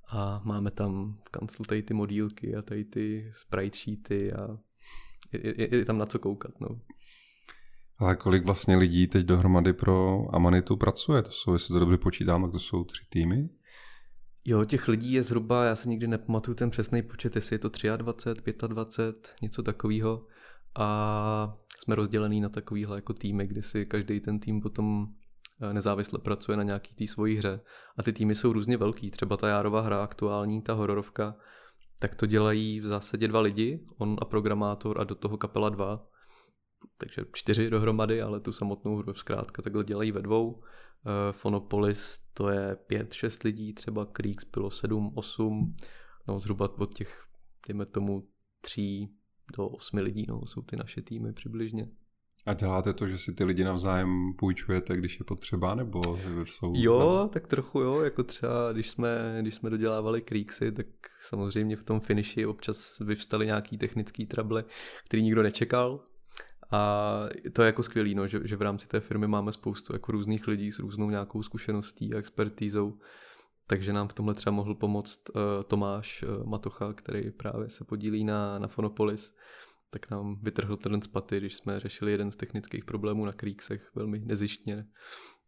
a máme tam v kanclu tady ty modílky a tady ty sprite sheety a je, je, je tam na co koukat. No. Ale kolik vlastně lidí teď dohromady pro Amanitu pracuje? To jsou, jestli to dobře počítám, tak to jsou tři týmy? Jo, těch lidí je zhruba, já se nikdy nepamatuju ten přesný počet, jestli je to 23, 25, něco takového. A jsme rozdělení na takovýhle jako týmy, kde si každý ten tým potom nezávisle pracuje na nějaký té svojí hře. A ty týmy jsou různě velký. Třeba ta Járová hra aktuální, ta hororovka, tak to dělají v zásadě dva lidi, on a programátor a do toho kapela dva. Takže čtyři dohromady, ale tu samotnou hru zkrátka takhle dělají ve dvou. Uh, Phonopolis to je pět, šest lidí, třeba Creeks bylo sedm, osm, no zhruba od těch, dejme tomu, tří do osmi lidí, no, jsou ty naše týmy přibližně. A děláte to, že si ty lidi navzájem půjčujete, když je potřeba, nebo jsou... Jo, tak trochu jo, jako třeba když jsme, když jsme dodělávali Creeksy, tak samozřejmě v tom finiši občas vyvstaly nějaký technický trable, který nikdo nečekal, a to je jako skvělý, no, že, že v rámci té firmy máme spoustu jako různých lidí s různou nějakou zkušeností a expertízou. Takže nám v tomhle třeba mohl pomoct uh, Tomáš uh, Matocha, který právě se podílí na, na Fonopolis tak nám vytrhl ten z paty, když jsme řešili jeden z technických problémů na Creeksech velmi nezištně.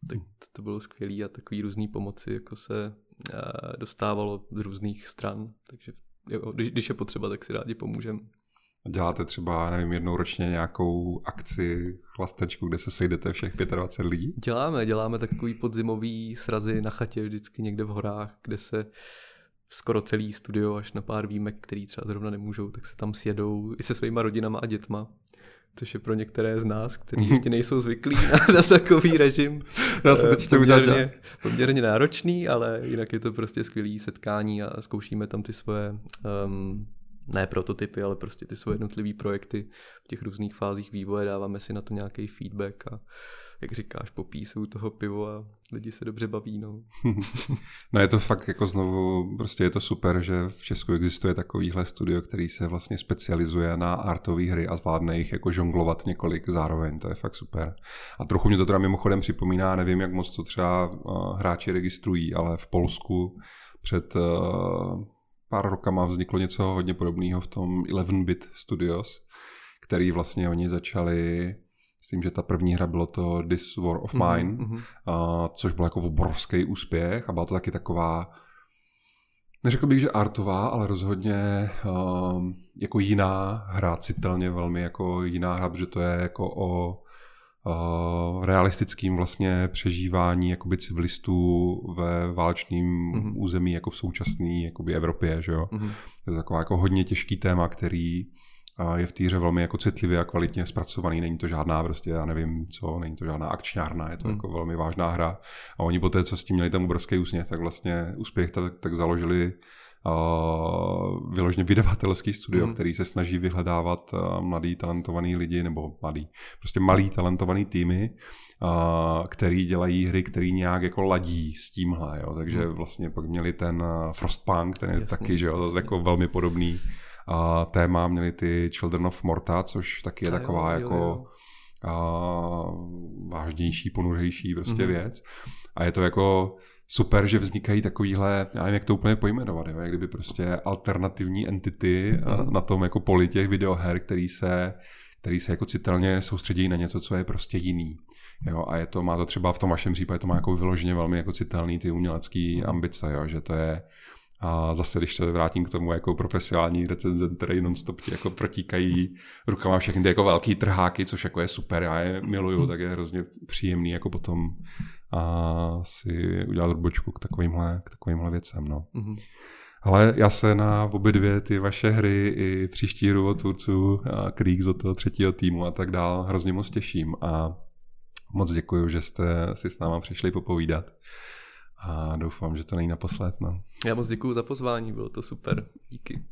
Tak to bylo skvělé a takový různý pomoci jako se eh, dostávalo z různých stran, takže jo, když, když je potřeba, tak si rádi pomůžeme. Děláte třeba, nevím, jednou ročně nějakou akci, chlastečku, kde se sejdete všech 25 lidí? Děláme, děláme takový podzimový srazy na chatě vždycky někde v horách, kde se skoro celý studio, až na pár výjimek, který třeba zrovna nemůžou, tak se tam sjedou i se svýma rodinama a dětma což je pro některé z nás, kteří ještě nejsou zvyklí na, na takový režim. Já se teď poměrně, poměrně náročný, ale jinak je to prostě skvělý setkání a zkoušíme tam ty svoje um, ne prototypy, ale prostě ty svoje jednotlivé projekty v těch různých fázích vývoje, dáváme si na to nějaký feedback a jak říkáš, popí se u toho pivo a lidi se dobře baví. No. *laughs* no je to fakt jako znovu, prostě je to super, že v Česku existuje takovýhle studio, který se vlastně specializuje na artové hry a zvládne jich jako žonglovat několik zároveň, to je fakt super. A trochu mě to teda mimochodem připomíná, nevím, jak moc to třeba uh, hráči registrují, ale v Polsku před uh, pár rokama vzniklo něco hodně podobného v tom 11-bit Studios, který vlastně oni začali Myslím, že ta první hra bylo to This War of mhm, Mine, mm-hmm. uh, což byl jako obrovský úspěch a byla to taky taková, neřekl bych, že artová, ale rozhodně uh, jako jiná hra, citelně velmi jako jiná hra, protože to je jako o realistickým vlastně přežívání jakoby civilistů ve válečném mm-hmm. území jako v současné jakoby Evropě, že jo. Mm-hmm. Je to taková jako hodně těžký téma, který je v té hře velmi jako citlivě a kvalitně zpracovaný. Není to žádná prostě, já nevím co, není to žádná akčňárna, je to hmm. jako velmi vážná hra. A oni po té, co s tím měli ten obrovský úsměv, tak vlastně úspěch tak, tak založili uh, vyloženě vydavatelský studio, hmm. který se snaží vyhledávat uh, mladý talentovaný lidi, nebo mladý, prostě malý talentovaný týmy, uh, který dělají hry, který nějak jako ladí s tímhle, jo. takže hmm. vlastně pak měli ten Frostpunk, ten je jasně, taky, že jo, jako velmi podobný a téma měli ty Children of Morta, což taky je a taková jo, jako jo, jo. A, vážnější, ponuřejší prostě mm-hmm. věc. A je to jako super, že vznikají takovýhle, já nevím, jak to úplně pojmenovat, jo? jak kdyby prostě alternativní entity mm-hmm. na tom jako poli těch videoher, který se, který se jako citelně soustředí na něco, co je prostě jiný. Jo, a je to, má to třeba v tom vašem případě, to má jako vyloženě velmi jako citelný ty umělecký mhm. ambice, jo, že to je a zase, když se vrátím k tomu jako profesionální recenzent, který non-stop ti jako protíkají rukama všechny ty jako velký trháky, což jako je super, já je miluju, tak je hrozně příjemný jako potom a si udělat odbočku k takovýmhle, k takovýmhle věcem. No. Mm-hmm. Ale já se na obě dvě ty vaše hry i příští hru od Turců, Creeks od toho třetího týmu a tak dál hrozně moc těším a moc děkuji, že jste si s náma přišli popovídat. a doufám, že to není naposled. No. Já moc děkuji za pozvání, bylo to super. Díky.